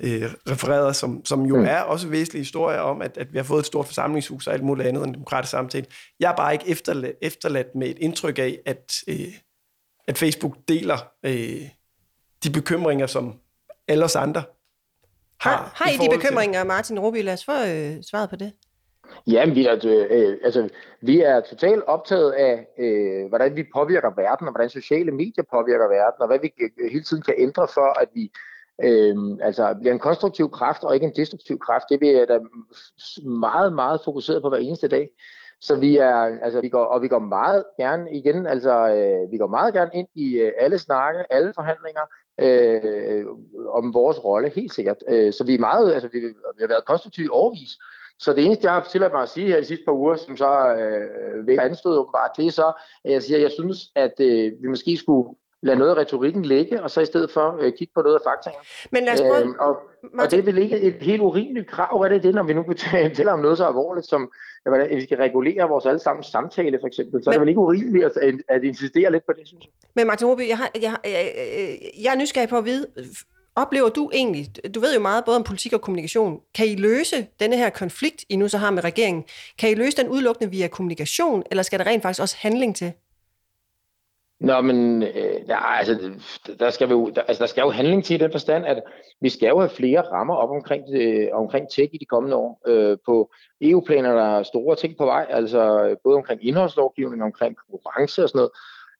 øh, refereret, som, som jo mm. er også væsentlige historier om, at, at vi har fået et stort forsamlingshus og alt muligt andet en demokratisk samtale. Jeg er bare ikke efterladt, efterladt med et indtryk af, at øh, at Facebook deler øh, de bekymringer, som alle os andre har. Har, har I, I de bekymringer, til... Martin Rubi? Lad os få øh, svaret på det. Jamen, vi er, øh, altså, vi er totalt optaget af, øh, hvordan vi påvirker verden, og hvordan sociale medier påvirker verden, og hvad vi hele tiden kan ændre for, at vi øh, altså, bliver en konstruktiv kraft, og ikke en destruktiv kraft. Det er vi da meget, meget fokuseret på hver eneste dag. Så vi er, altså vi går, og vi går meget gerne igen, altså øh, vi går meget gerne ind i øh, alle snakke, alle forhandlinger øh, om vores rolle, helt sikkert. Øh, så vi er meget, altså vi, vi har været konstruktive overvis. Så det eneste, jeg har tilladt mig at sige her de sidste par uger, som så øh, vil anstøde åbenbart, det er så, at jeg siger, at jeg synes, at øh, vi måske skulle lade noget af retorikken ligge, og så i stedet for øh, kigge på noget af faktaen. Men lad os prøve... Øhm, og, og det vil ikke et helt urimeligt krav, hvad det er det, når vi nu taler om noget så alvorligt, som at vi skal regulere vores allesammens samtale, for eksempel. Så men, er det vel ikke urimeligt at, at, at insistere lidt på det, synes jeg. Men Martin Roby, jeg, har, jeg, jeg, jeg er nysgerrig på at vide, oplever du egentlig, du ved jo meget både om politik og kommunikation, kan I løse denne her konflikt, I nu så har med regeringen, kan I løse den udelukkende via kommunikation, eller skal der rent faktisk også handling til? Nå, men øh, der, altså, der, skal vi jo, der, altså, der skal jo handling til i den forstand, at vi skal jo have flere rammer op omkring, øh, omkring tech i de kommende år. Øh, på EU-planer der er store ting på vej, altså både omkring indholdslovgivning, omkring konkurrence og sådan noget.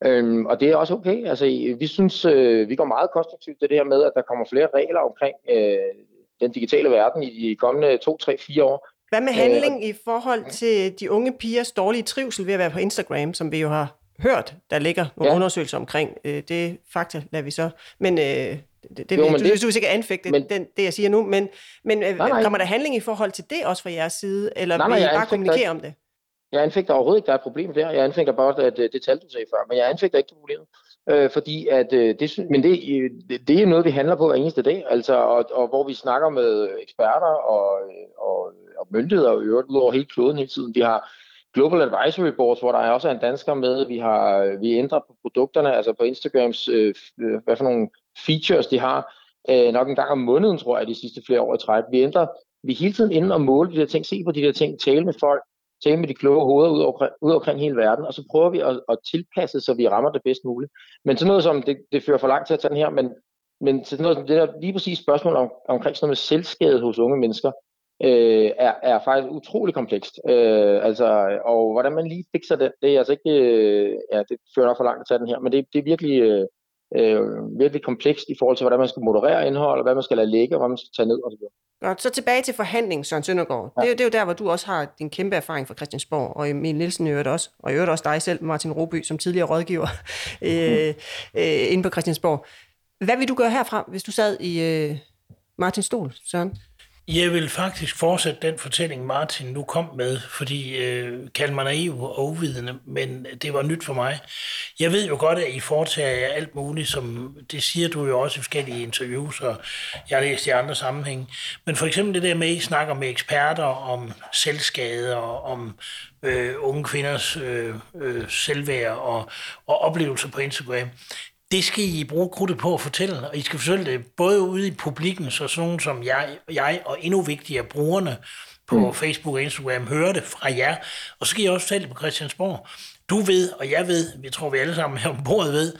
Øhm, og det er også okay. Altså, vi synes, øh, vi går meget konstruktivt til det her med, at der kommer flere regler omkring øh, den digitale verden i de kommende 2, 3, 4 år. Hvad med handling øh, i forhold til de unge pigers dårlige trivsel ved at være på Instagram, som vi jo har hørt, der ligger nogle ja. undersøgelser omkring. Øh, det fakta lader vi så. Men øh, Det, det, jo, men du, det, du vil sikkert anfægte men, den, det, jeg siger nu, men, men nej, nej. kommer der handling i forhold til det også fra jeres side, eller nej, nej, vil I bare kommunikere om det? Jeg anfægter overhovedet ikke, der er et problem der. Jeg anfægter bare, at det tal, du sagde før, men jeg anfægter ikke det problem. Øh, fordi at øh, det, men det, det, det er noget, vi handler på hver eneste dag, altså, og, og hvor vi snakker med eksperter og, og, og myndigheder og øvrigt ud over hele kloden hele tiden. Vi har Global Advisory Boards, hvor der også er en dansker med. Vi har vi ændrer på produkterne, altså på Instagrams, øh, øh, hvad for nogle features de har, øh, nok en gang om måneden, tror jeg, de sidste flere år i træk. Vi ændrer, vi er hele tiden inde og måle de der ting, se på de der ting, tale med folk, tale med de kloge hoveder ud, over, ud omkring hele verden, og så prøver vi at, at tilpasse, så vi rammer det bedst muligt. Men sådan noget som, det, det fører for langt til at tage den her, men, men sådan noget som det der lige præcis spørgsmål om, omkring sådan noget med selvskade hos unge mennesker, øh, er, er faktisk utrolig komplekst. Øh, altså, og hvordan man lige fikser det, det er altså ikke, øh, ja, det fører nok for langt at tage den her, men det, det er virkelig, øh, øh, virkelig komplekst i forhold til, hvordan man skal moderere indhold, og hvad man skal lade ligge, og hvad man skal tage ned osv. Godt, så tilbage til forhandling, Søren Søndergaard. Ja. Det, er, det er jo der, hvor du også har din kæmpe erfaring fra Christiansborg, og Emil Nielsen i øvrigt også, og i øvrigt også dig selv, Martin Roby, som tidligere rådgiver <laughs> øh, øh, inde på Christiansborg. Hvad vil du gøre herfra, hvis du sad i øh, Martins stol, Søren? Jeg vil faktisk fortsætte den fortælling, Martin nu kom med, fordi øh, kald mig naiv og uvidende, men det var nyt for mig. Jeg ved jo godt, at I foretager jer alt muligt, som det siger du jo også i forskellige interviews, og jeg har læst i andre sammenhænge. Men for eksempel det der med, at I snakker med eksperter om selvskade og om øh, unge kvinders øh, øh, selvværd og, og oplevelser på Instagram det skal I bruge krudtet på at fortælle, og I skal fortælle det både ude i publikken, så sådan som jeg, jeg og endnu vigtigere brugerne på mm. Facebook og Instagram hører det fra jer, og så skal I også fortælle det på Christiansborg. Du ved, og jeg ved, vi tror vi alle sammen her ombord ved,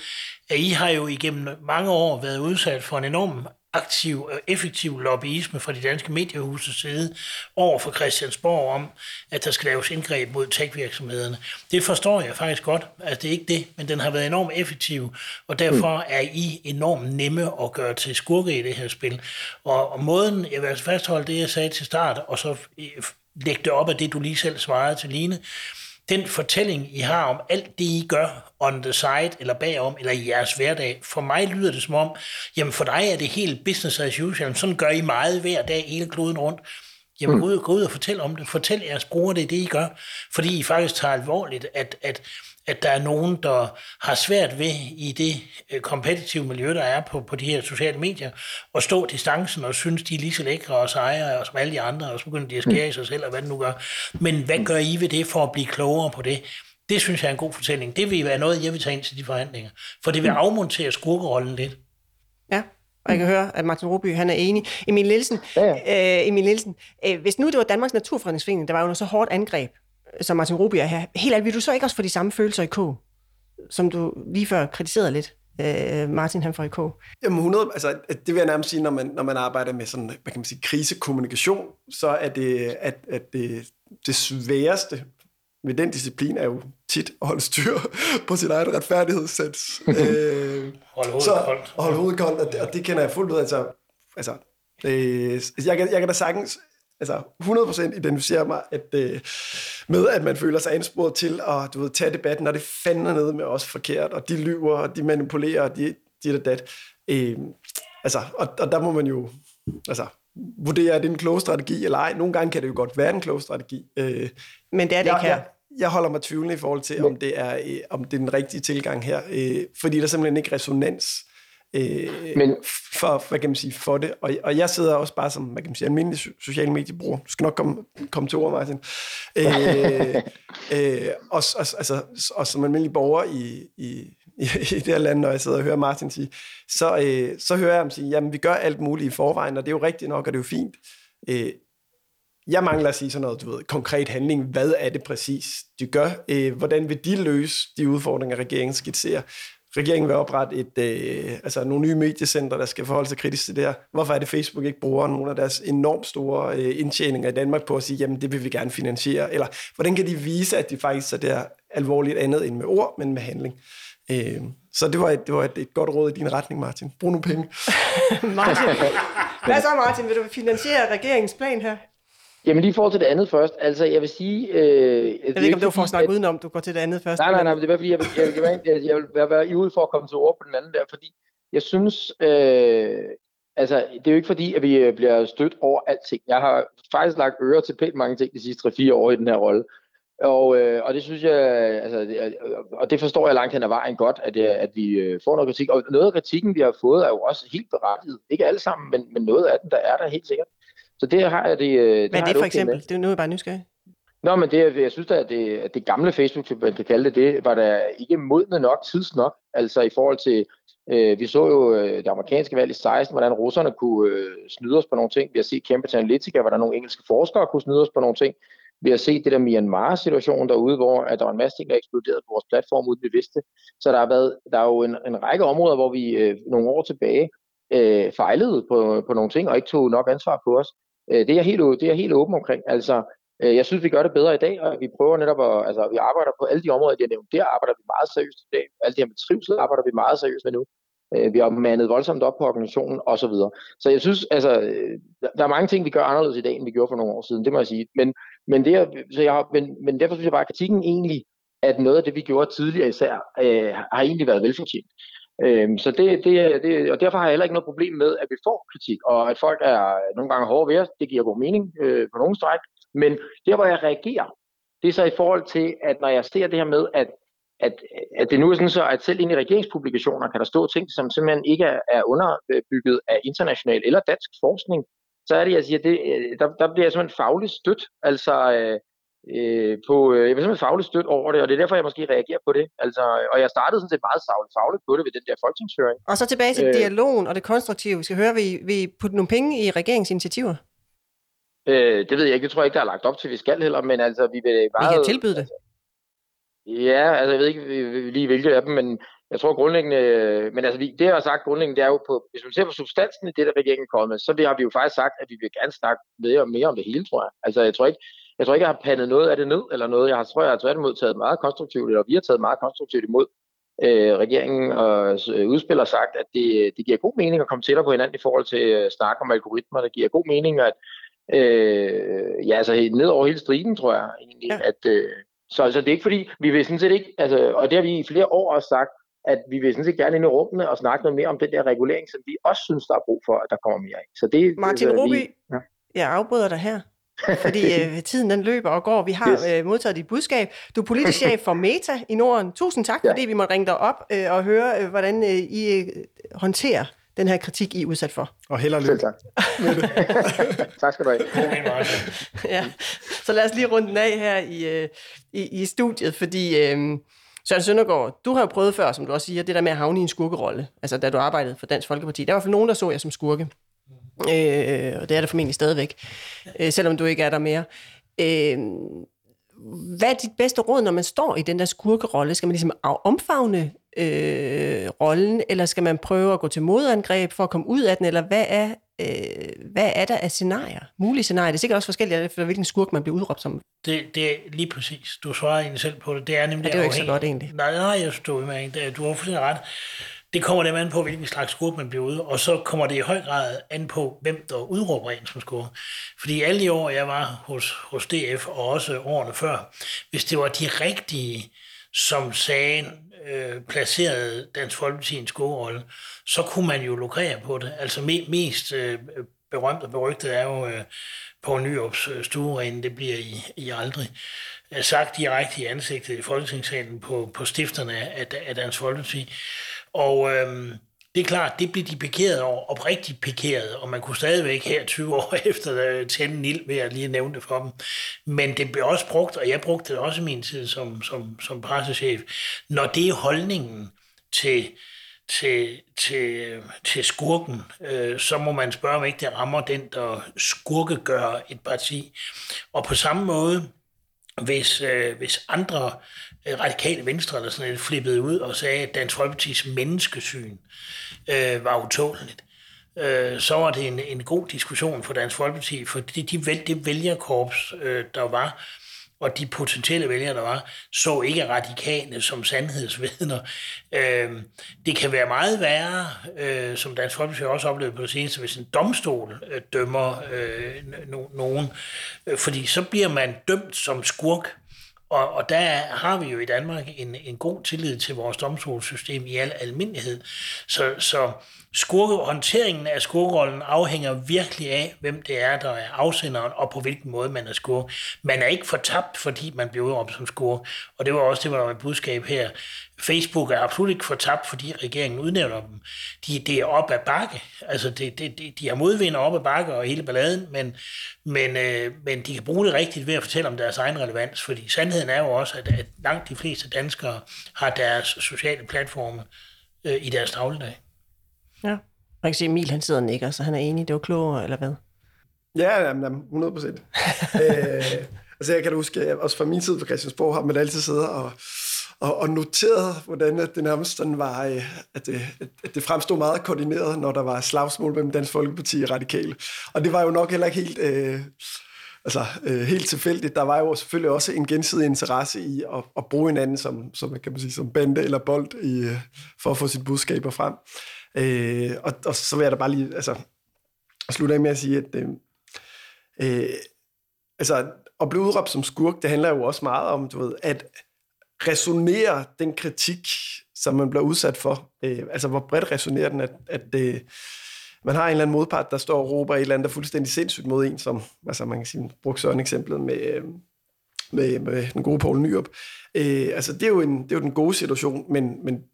at I har jo igennem mange år været udsat for en enorm aktiv og effektiv lobbyisme fra de danske mediehuses side over for Christiansborg om, at der skal laves indgreb mod tech-virksomhederne. Det forstår jeg faktisk godt. Altså, det er ikke det, men den har været enormt effektiv, og derfor mm. er I enormt nemme at gøre til skurke i det her spil. Og, og måden, jeg vil altså fastholde det, jeg sagde til start, og så lægge det op af det, du lige selv svarede til Line, den fortælling, I har om alt det, I gør on the side, eller bagom, eller i jeres hverdag, for mig lyder det som om, jamen for dig er det helt business as usual, sådan gør I meget hver dag, hele kloden rundt. Jamen gå ud, gå ud og fortæl om det. Fortæl jeres brugere, det er det, I gør. Fordi I faktisk tager alvorligt, at, at at der er nogen, der har svært ved i det øh, kompetitive miljø, der er på, på de her sociale medier, at stå distancen og synes, de er lige så lækre og sejre og som alle de andre, og så begynder de at skære i sig selv, og hvad det nu gør. Men hvad gør I ved det for at blive klogere på det? Det synes jeg er en god fortælling. Det vil være noget, jeg vil tage ind til de forhandlinger. For det vil mm. afmontere skurkerollen lidt. Ja, og jeg kan høre, at Martin Roby han er enig. Emil Nielsen, ja, ja. Øh, Emil Nielsen øh, hvis nu det var Danmarks Naturfredningsforening, der var jo så hårdt angreb som Martin Ruby er her, helt alt, vil du så ikke også få de samme følelser i K, som du lige før kritiserede lidt? øh, Martin han får i K? Jamen 100, altså det vil jeg nærmest sige, når man, når man arbejder med sådan, hvad kan man sige, krisekommunikation, så er det, at, at det, det sværeste ved den disciplin er jo tit at holde styr <laughs> på sin egen retfærdighedssats. <laughs> øh, hold hovedet så, koldt. Hold hovedet koldt, og det, og det kender jeg fuldt ud. Altså, altså, øh, jeg, kan, jeg kan da sagtens altså 100% identificerer mig at, øh, med, at man føler sig ansporet til at du ved, tage debatten, når det fandme ned med os forkert, og de lyver, og de manipulerer, og de, de er dat. Øh, altså, og, og der må man jo altså, vurdere, er det en klog strategi eller ej. Nogle gange kan det jo godt være en klog strategi. Øh, Men det er det jeg, ikke her. Jeg, jeg holder mig tvivlende i forhold til, om det er, øh, om det er den rigtige tilgang her, øh, fordi der er simpelthen ikke resonans øh, Men, for, hvad kan man sige, for det. Og, og jeg sidder også bare som, hvad kan man sige, almindelig sociale mediebruger. Du skal nok komme, komme til ord, Martin. Øh, <laughs> øh, og, og, altså, og som almindelig borger i, i, i, i det her land, når jeg sidder og hører Martin sige, så, øh, så hører jeg ham sige, jamen vi gør alt muligt i forvejen, og det er jo rigtigt nok, og det er jo fint. Øh, jeg mangler at sige sådan noget, du ved, konkret handling. Hvad er det præcis, de gør? Øh, hvordan vil de løse de udfordringer, regeringen skitserer? Regeringen vil oprette et, øh, altså nogle nye mediecenter, der skal forholde sig kritisk til det her. Hvorfor er det, Facebook ikke bruger nogle af deres enormt store øh, indtjeninger i Danmark på at sige, jamen det vil vi gerne finansiere? Eller hvordan kan de vise, at de faktisk er der alvorligt andet end med ord, men med handling? Øh, så det var, et, det var et, et godt råd i din retning, Martin. Brug nogle penge. <laughs> Martin, <laughs> hvad så Martin? Vil du finansiere regeringens plan her? Jamen lige i forhold til det andet først, altså jeg vil sige... Øh, jeg ved ikke, om det var for at snakke at, udenom, du går til det andet først. Nej, nej, nej, men det er bare fordi, jeg vil, jeg vil, jeg vil, jeg vil være, være ivrig for at komme til ord på den anden der, fordi jeg synes, øh, altså, det er jo ikke fordi, at vi øh, bliver stødt over alting. Jeg har faktisk lagt øre til pænt mange ting de sidste 3-4 år i den her rolle. Og, øh, og det synes jeg, altså, det, og det forstår jeg langt hen ad vejen godt, at, øh, at vi øh, får noget kritik. Og noget af kritikken, vi har fået, er jo også helt berettiget. Ikke alle sammen, men, men noget af den, der er der helt sikkert. Så det har jeg det. det Hvad er det for eksempel? Med. Det er noget, jeg bare nysgerrig. Nå, men det, jeg synes da, at det, at det gamle Facebook, man kan kalde det, det var da ikke modne nok, tids nok. Altså i forhold til, øh, vi så jo øh, det amerikanske valg i 16, hvordan russerne kunne øh, snyde os på nogle ting. Vi har set Cambridge Analytica, hvordan nogle engelske forskere kunne snyde os på nogle ting. Vi har set det der Myanmar-situation derude, hvor at der var en masse ting, der eksploderede på vores platform, uden vi vidste. Så der, har været, der er jo en, en række områder, hvor vi øh, nogle år tilbage øh, fejlede på, på nogle ting, og ikke tog nok ansvar på os. Øh, det, er jeg helt, det er jeg helt åben omkring. Altså, øh, jeg synes, vi gør det bedre i dag, og vi prøver netop at, altså, vi arbejder på alle de områder, jeg nævnte, Der arbejder vi meget seriøst i dag. Alt det her med trivsel arbejder vi meget seriøst med nu. Øh, vi har mandet voldsomt op på organisationen osv. Så, så jeg synes, altså, øh, der er mange ting, vi gør anderledes i dag, end vi gjorde for nogle år siden, det må jeg sige. Men, men, det, så jeg men, men derfor synes jeg bare, at kritikken egentlig, at noget af det, vi gjorde tidligere især, øh, har egentlig været velfortjent. Øhm, så det, det, det, og derfor har jeg heller ikke noget problem med, at vi får kritik, og at folk er nogle gange hårde ved os. Det giver god mening øh, på nogle stræk. Men der, hvor jeg reagerer, det er så i forhold til, at når jeg ser det her med, at at, at det nu er sådan så, at selv inde i regeringspublikationer kan der stå ting, som simpelthen ikke er, er underbygget af international eller dansk forskning, så er det, jeg siger, det, øh, der, der bliver jeg simpelthen fagligt stødt, altså øh, øh på, øh, jeg bliver simpelthen fagligt stødt over det, og det er derfor, jeg måske reagerer på det. Altså, og jeg startede sådan set meget fagligt, fagligt på det ved den der folketingshøring. Og så tilbage til øh, dialogen og det konstruktive. Vi skal høre, vil I, vil I putte nogle penge i regeringsinitiativer? Øh, det ved jeg ikke. Det tror jeg ikke, der er lagt op til, vi skal heller, men altså, vi vil bare... Vi kan tilbyde det. Altså, Ja, altså jeg ved ikke lige hvilke af dem, men jeg tror grundlæggende, men altså det jeg har sagt grundlæggende, det er jo på, hvis man ser på substansen i det, der regeringen kommer med, så har vi jo faktisk sagt, at vi vil gerne snakke mere og mere om det hele, tror jeg. Altså jeg tror ikke, jeg tror ikke, jeg har pandet noget af det ned, eller noget. Jeg har, tror, jeg har tværtimod taget meget konstruktivt, eller vi har taget meget konstruktivt imod øh, regeringen og øh, udspil sagt, at det, det giver god mening at komme tættere på hinanden i forhold til at snakke om algoritmer. Det giver god mening at, øh, ja, altså ned over hele striden, tror jeg egentlig, ja. at, øh, så altså, det er ikke fordi, vi vil sådan set ikke, altså, og det har vi i flere år også sagt, at vi vil sådan set gerne ind i rummene og snakke noget mere om den der regulering, som vi også synes, der er brug for, at der kommer mere af. Så det, Martin altså, Ruby, ja. jeg afbryder dig her. Fordi <laughs> øh, tiden den løber og går. Vi har yes. øh, modtaget dit budskab. Du er politisk chef for Meta i Norden. Tusind tak, ja. fordi vi måtte ringe dig op øh, og høre, øh, hvordan øh, I øh, håndterer den her kritik, I er udsat for. Og held og lykke. tak. <laughs> tak skal du have. ja. Så lad os lige runde den af her i, øh, i, i studiet, fordi øh, Søren Søndergaard, du har jo prøvet før, som du også siger, det der med at havne i en skurkerolle, altså da du arbejdede for Dansk Folkeparti. Der var i hvert fald nogen, der så jer som skurke. Øh, og det er der formentlig stadigvæk, øh, selvom du ikke er der mere. Øh, hvad er dit bedste råd, når man står i den der skurkerolle? Skal man ligesom omfavne øh, rollen, eller skal man prøve at gå til modangreb for at komme ud af den, eller hvad er, øh, hvad er der af scenarier? Mulige scenarier. Det er sikkert også forskelligt, for hvilken skurk man bliver udråbt som. Det, det er lige præcis. Du svarer egentlig selv på det. Det er nemlig ja, det er jo ikke så godt egentlig. Nej, nej, jeg står med. Du har fuldstændig ret. Det kommer dem an på, hvilken slags skurk man bliver ude, og så kommer det i høj grad an på, hvem der udråber en som skurk. Fordi alle de år, jeg var hos, hos DF, og også årene før, hvis det var de rigtige, som sagde, øh, placerede Dansk Folkeparti en skurrolle, så kunne man jo lukrere på det. Altså me, mest øh, berømt og berygtet er jo øh, på Nyrups øh, stueren, det bliver I, I aldrig. Sagt direkte i ansigtet i Folketingssalen på, på stifterne af, af Dansk Folkeparti. Og øhm, det er klart, det blev de pikeret over, oprigtigt pikeret, og man kunne stadigvæk her 20 <laughs> år efter øh, tænde en ild ved at lige nævne det for dem. Men det blev også brugt, og jeg brugte det også i min tid som, som, som pressechef, når det er holdningen til, til, til, til skurken, øh, så må man spørge, om ikke det rammer den, der skurkegør et parti. Og på samme måde, hvis, øh, hvis andre Øh, radikale venstre eller sådan noget flippede ud og sagde, at Dansk Folkeparti's menneskesyn øh, var utåligt, øh, så var det en, en god diskussion for Dansk Folkeparti, for de, de, det vælgerkorps, øh, der var, og de potentielle vælgere, der var, så ikke radikale som sandhedsvidner. Øh, det kan være meget værre, øh, som Dansk Folkeparti også oplevede på det seneste, hvis en domstol øh, dømmer øh, no, nogen, øh, fordi så bliver man dømt som skurk, og, og der har vi jo i Danmark en, en god tillid til vores domstolssystem i al almindelighed. Så, så skurke, håndteringen af skurkerollen afhænger virkelig af, hvem det er, der er afsenderen, og på hvilken måde man er skurk. Man er ikke fortabt, fordi man bliver udråbt som skurk. Og det var også det, var mit budskab her. Facebook er absolut ikke fortabt, fordi regeringen udnævner dem. De, det er op ad bakke. Altså, det, det, de, de har modvinder op ad bakke og hele balladen, men, men, øh, men de kan bruge det rigtigt ved at fortælle om deres egen relevans, fordi sandheden er jo også, at, at langt de fleste danskere har deres sociale platforme øh, i deres dagligdag. Ja. Man kan se, at Emil han sidder og nikker, så han er enig, det var klogere, eller hvad? Ja, jamen, jamen, 100 procent. <laughs> øh, altså jeg kan huske, at også fra min tid på Christiansborg har man altid siddet og, og, og noteret, hvordan at det nærmest sådan var, øh, at det, at det fremstod meget koordineret, når der var slagsmål mellem Dansk Folkeparti og Radikale. Og det var jo nok heller ikke helt... Øh, altså, øh, helt tilfældigt. Der var jo selvfølgelig også en gensidig interesse i at, at bruge hinanden som, som, kan man sige, som bande eller bold i, øh, for at få sit budskaber frem. Øh, og, og så vil jeg da bare lige altså, slutte af med at sige, at øh, øh, altså, at blive udråbt som skurk, det handler jo også meget om, du ved, at resonere den kritik, som man bliver udsat for. Øh, altså, hvor bredt resonerer den, at, at øh, man har en eller anden modpart, der står og råber et eller andet, der er fuldstændig sindssygt mod en, som altså, man kan sige, bruge Søren eksemplet med, øh, med, med den gode Poul Nyrup. Øh, altså, det er, jo en, det er jo den gode situation, men, men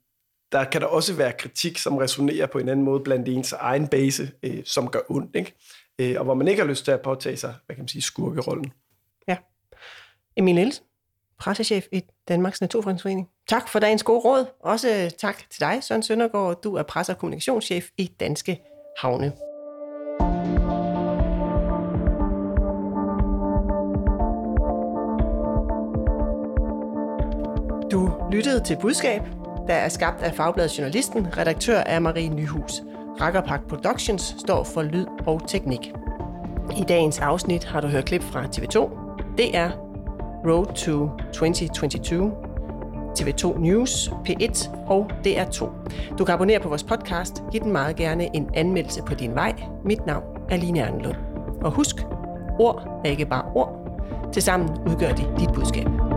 der kan der også være kritik, som resonerer på en anden måde blandt ens egen base, øh, som gør ondt, ikke? Øh, og hvor man ikke har lyst til at påtage sig, hvad kan man sige, skurkerollen. Ja. Emil Nielsen, pressechef i Danmarks Naturfredningsforening. Tak for dagens gode råd. Også øh, tak til dig, Søren Søndergaard. Du er presse- og kommunikationschef i Danske Havne. Du lyttede til Budskab, der er skabt af Fagbladet Journalisten. Redaktør er Marie Nyhus. Rakkerpak Productions står for lyd og teknik. I dagens afsnit har du hørt klip fra TV2, DR, Road to 2022, TV2 News, P1 og DR2. Du kan abonnere på vores podcast. Giv den meget gerne en anmeldelse på din vej. Mit navn er Line Arnlund. Og husk, ord er ikke bare ord. Tilsammen udgør de dit budskab.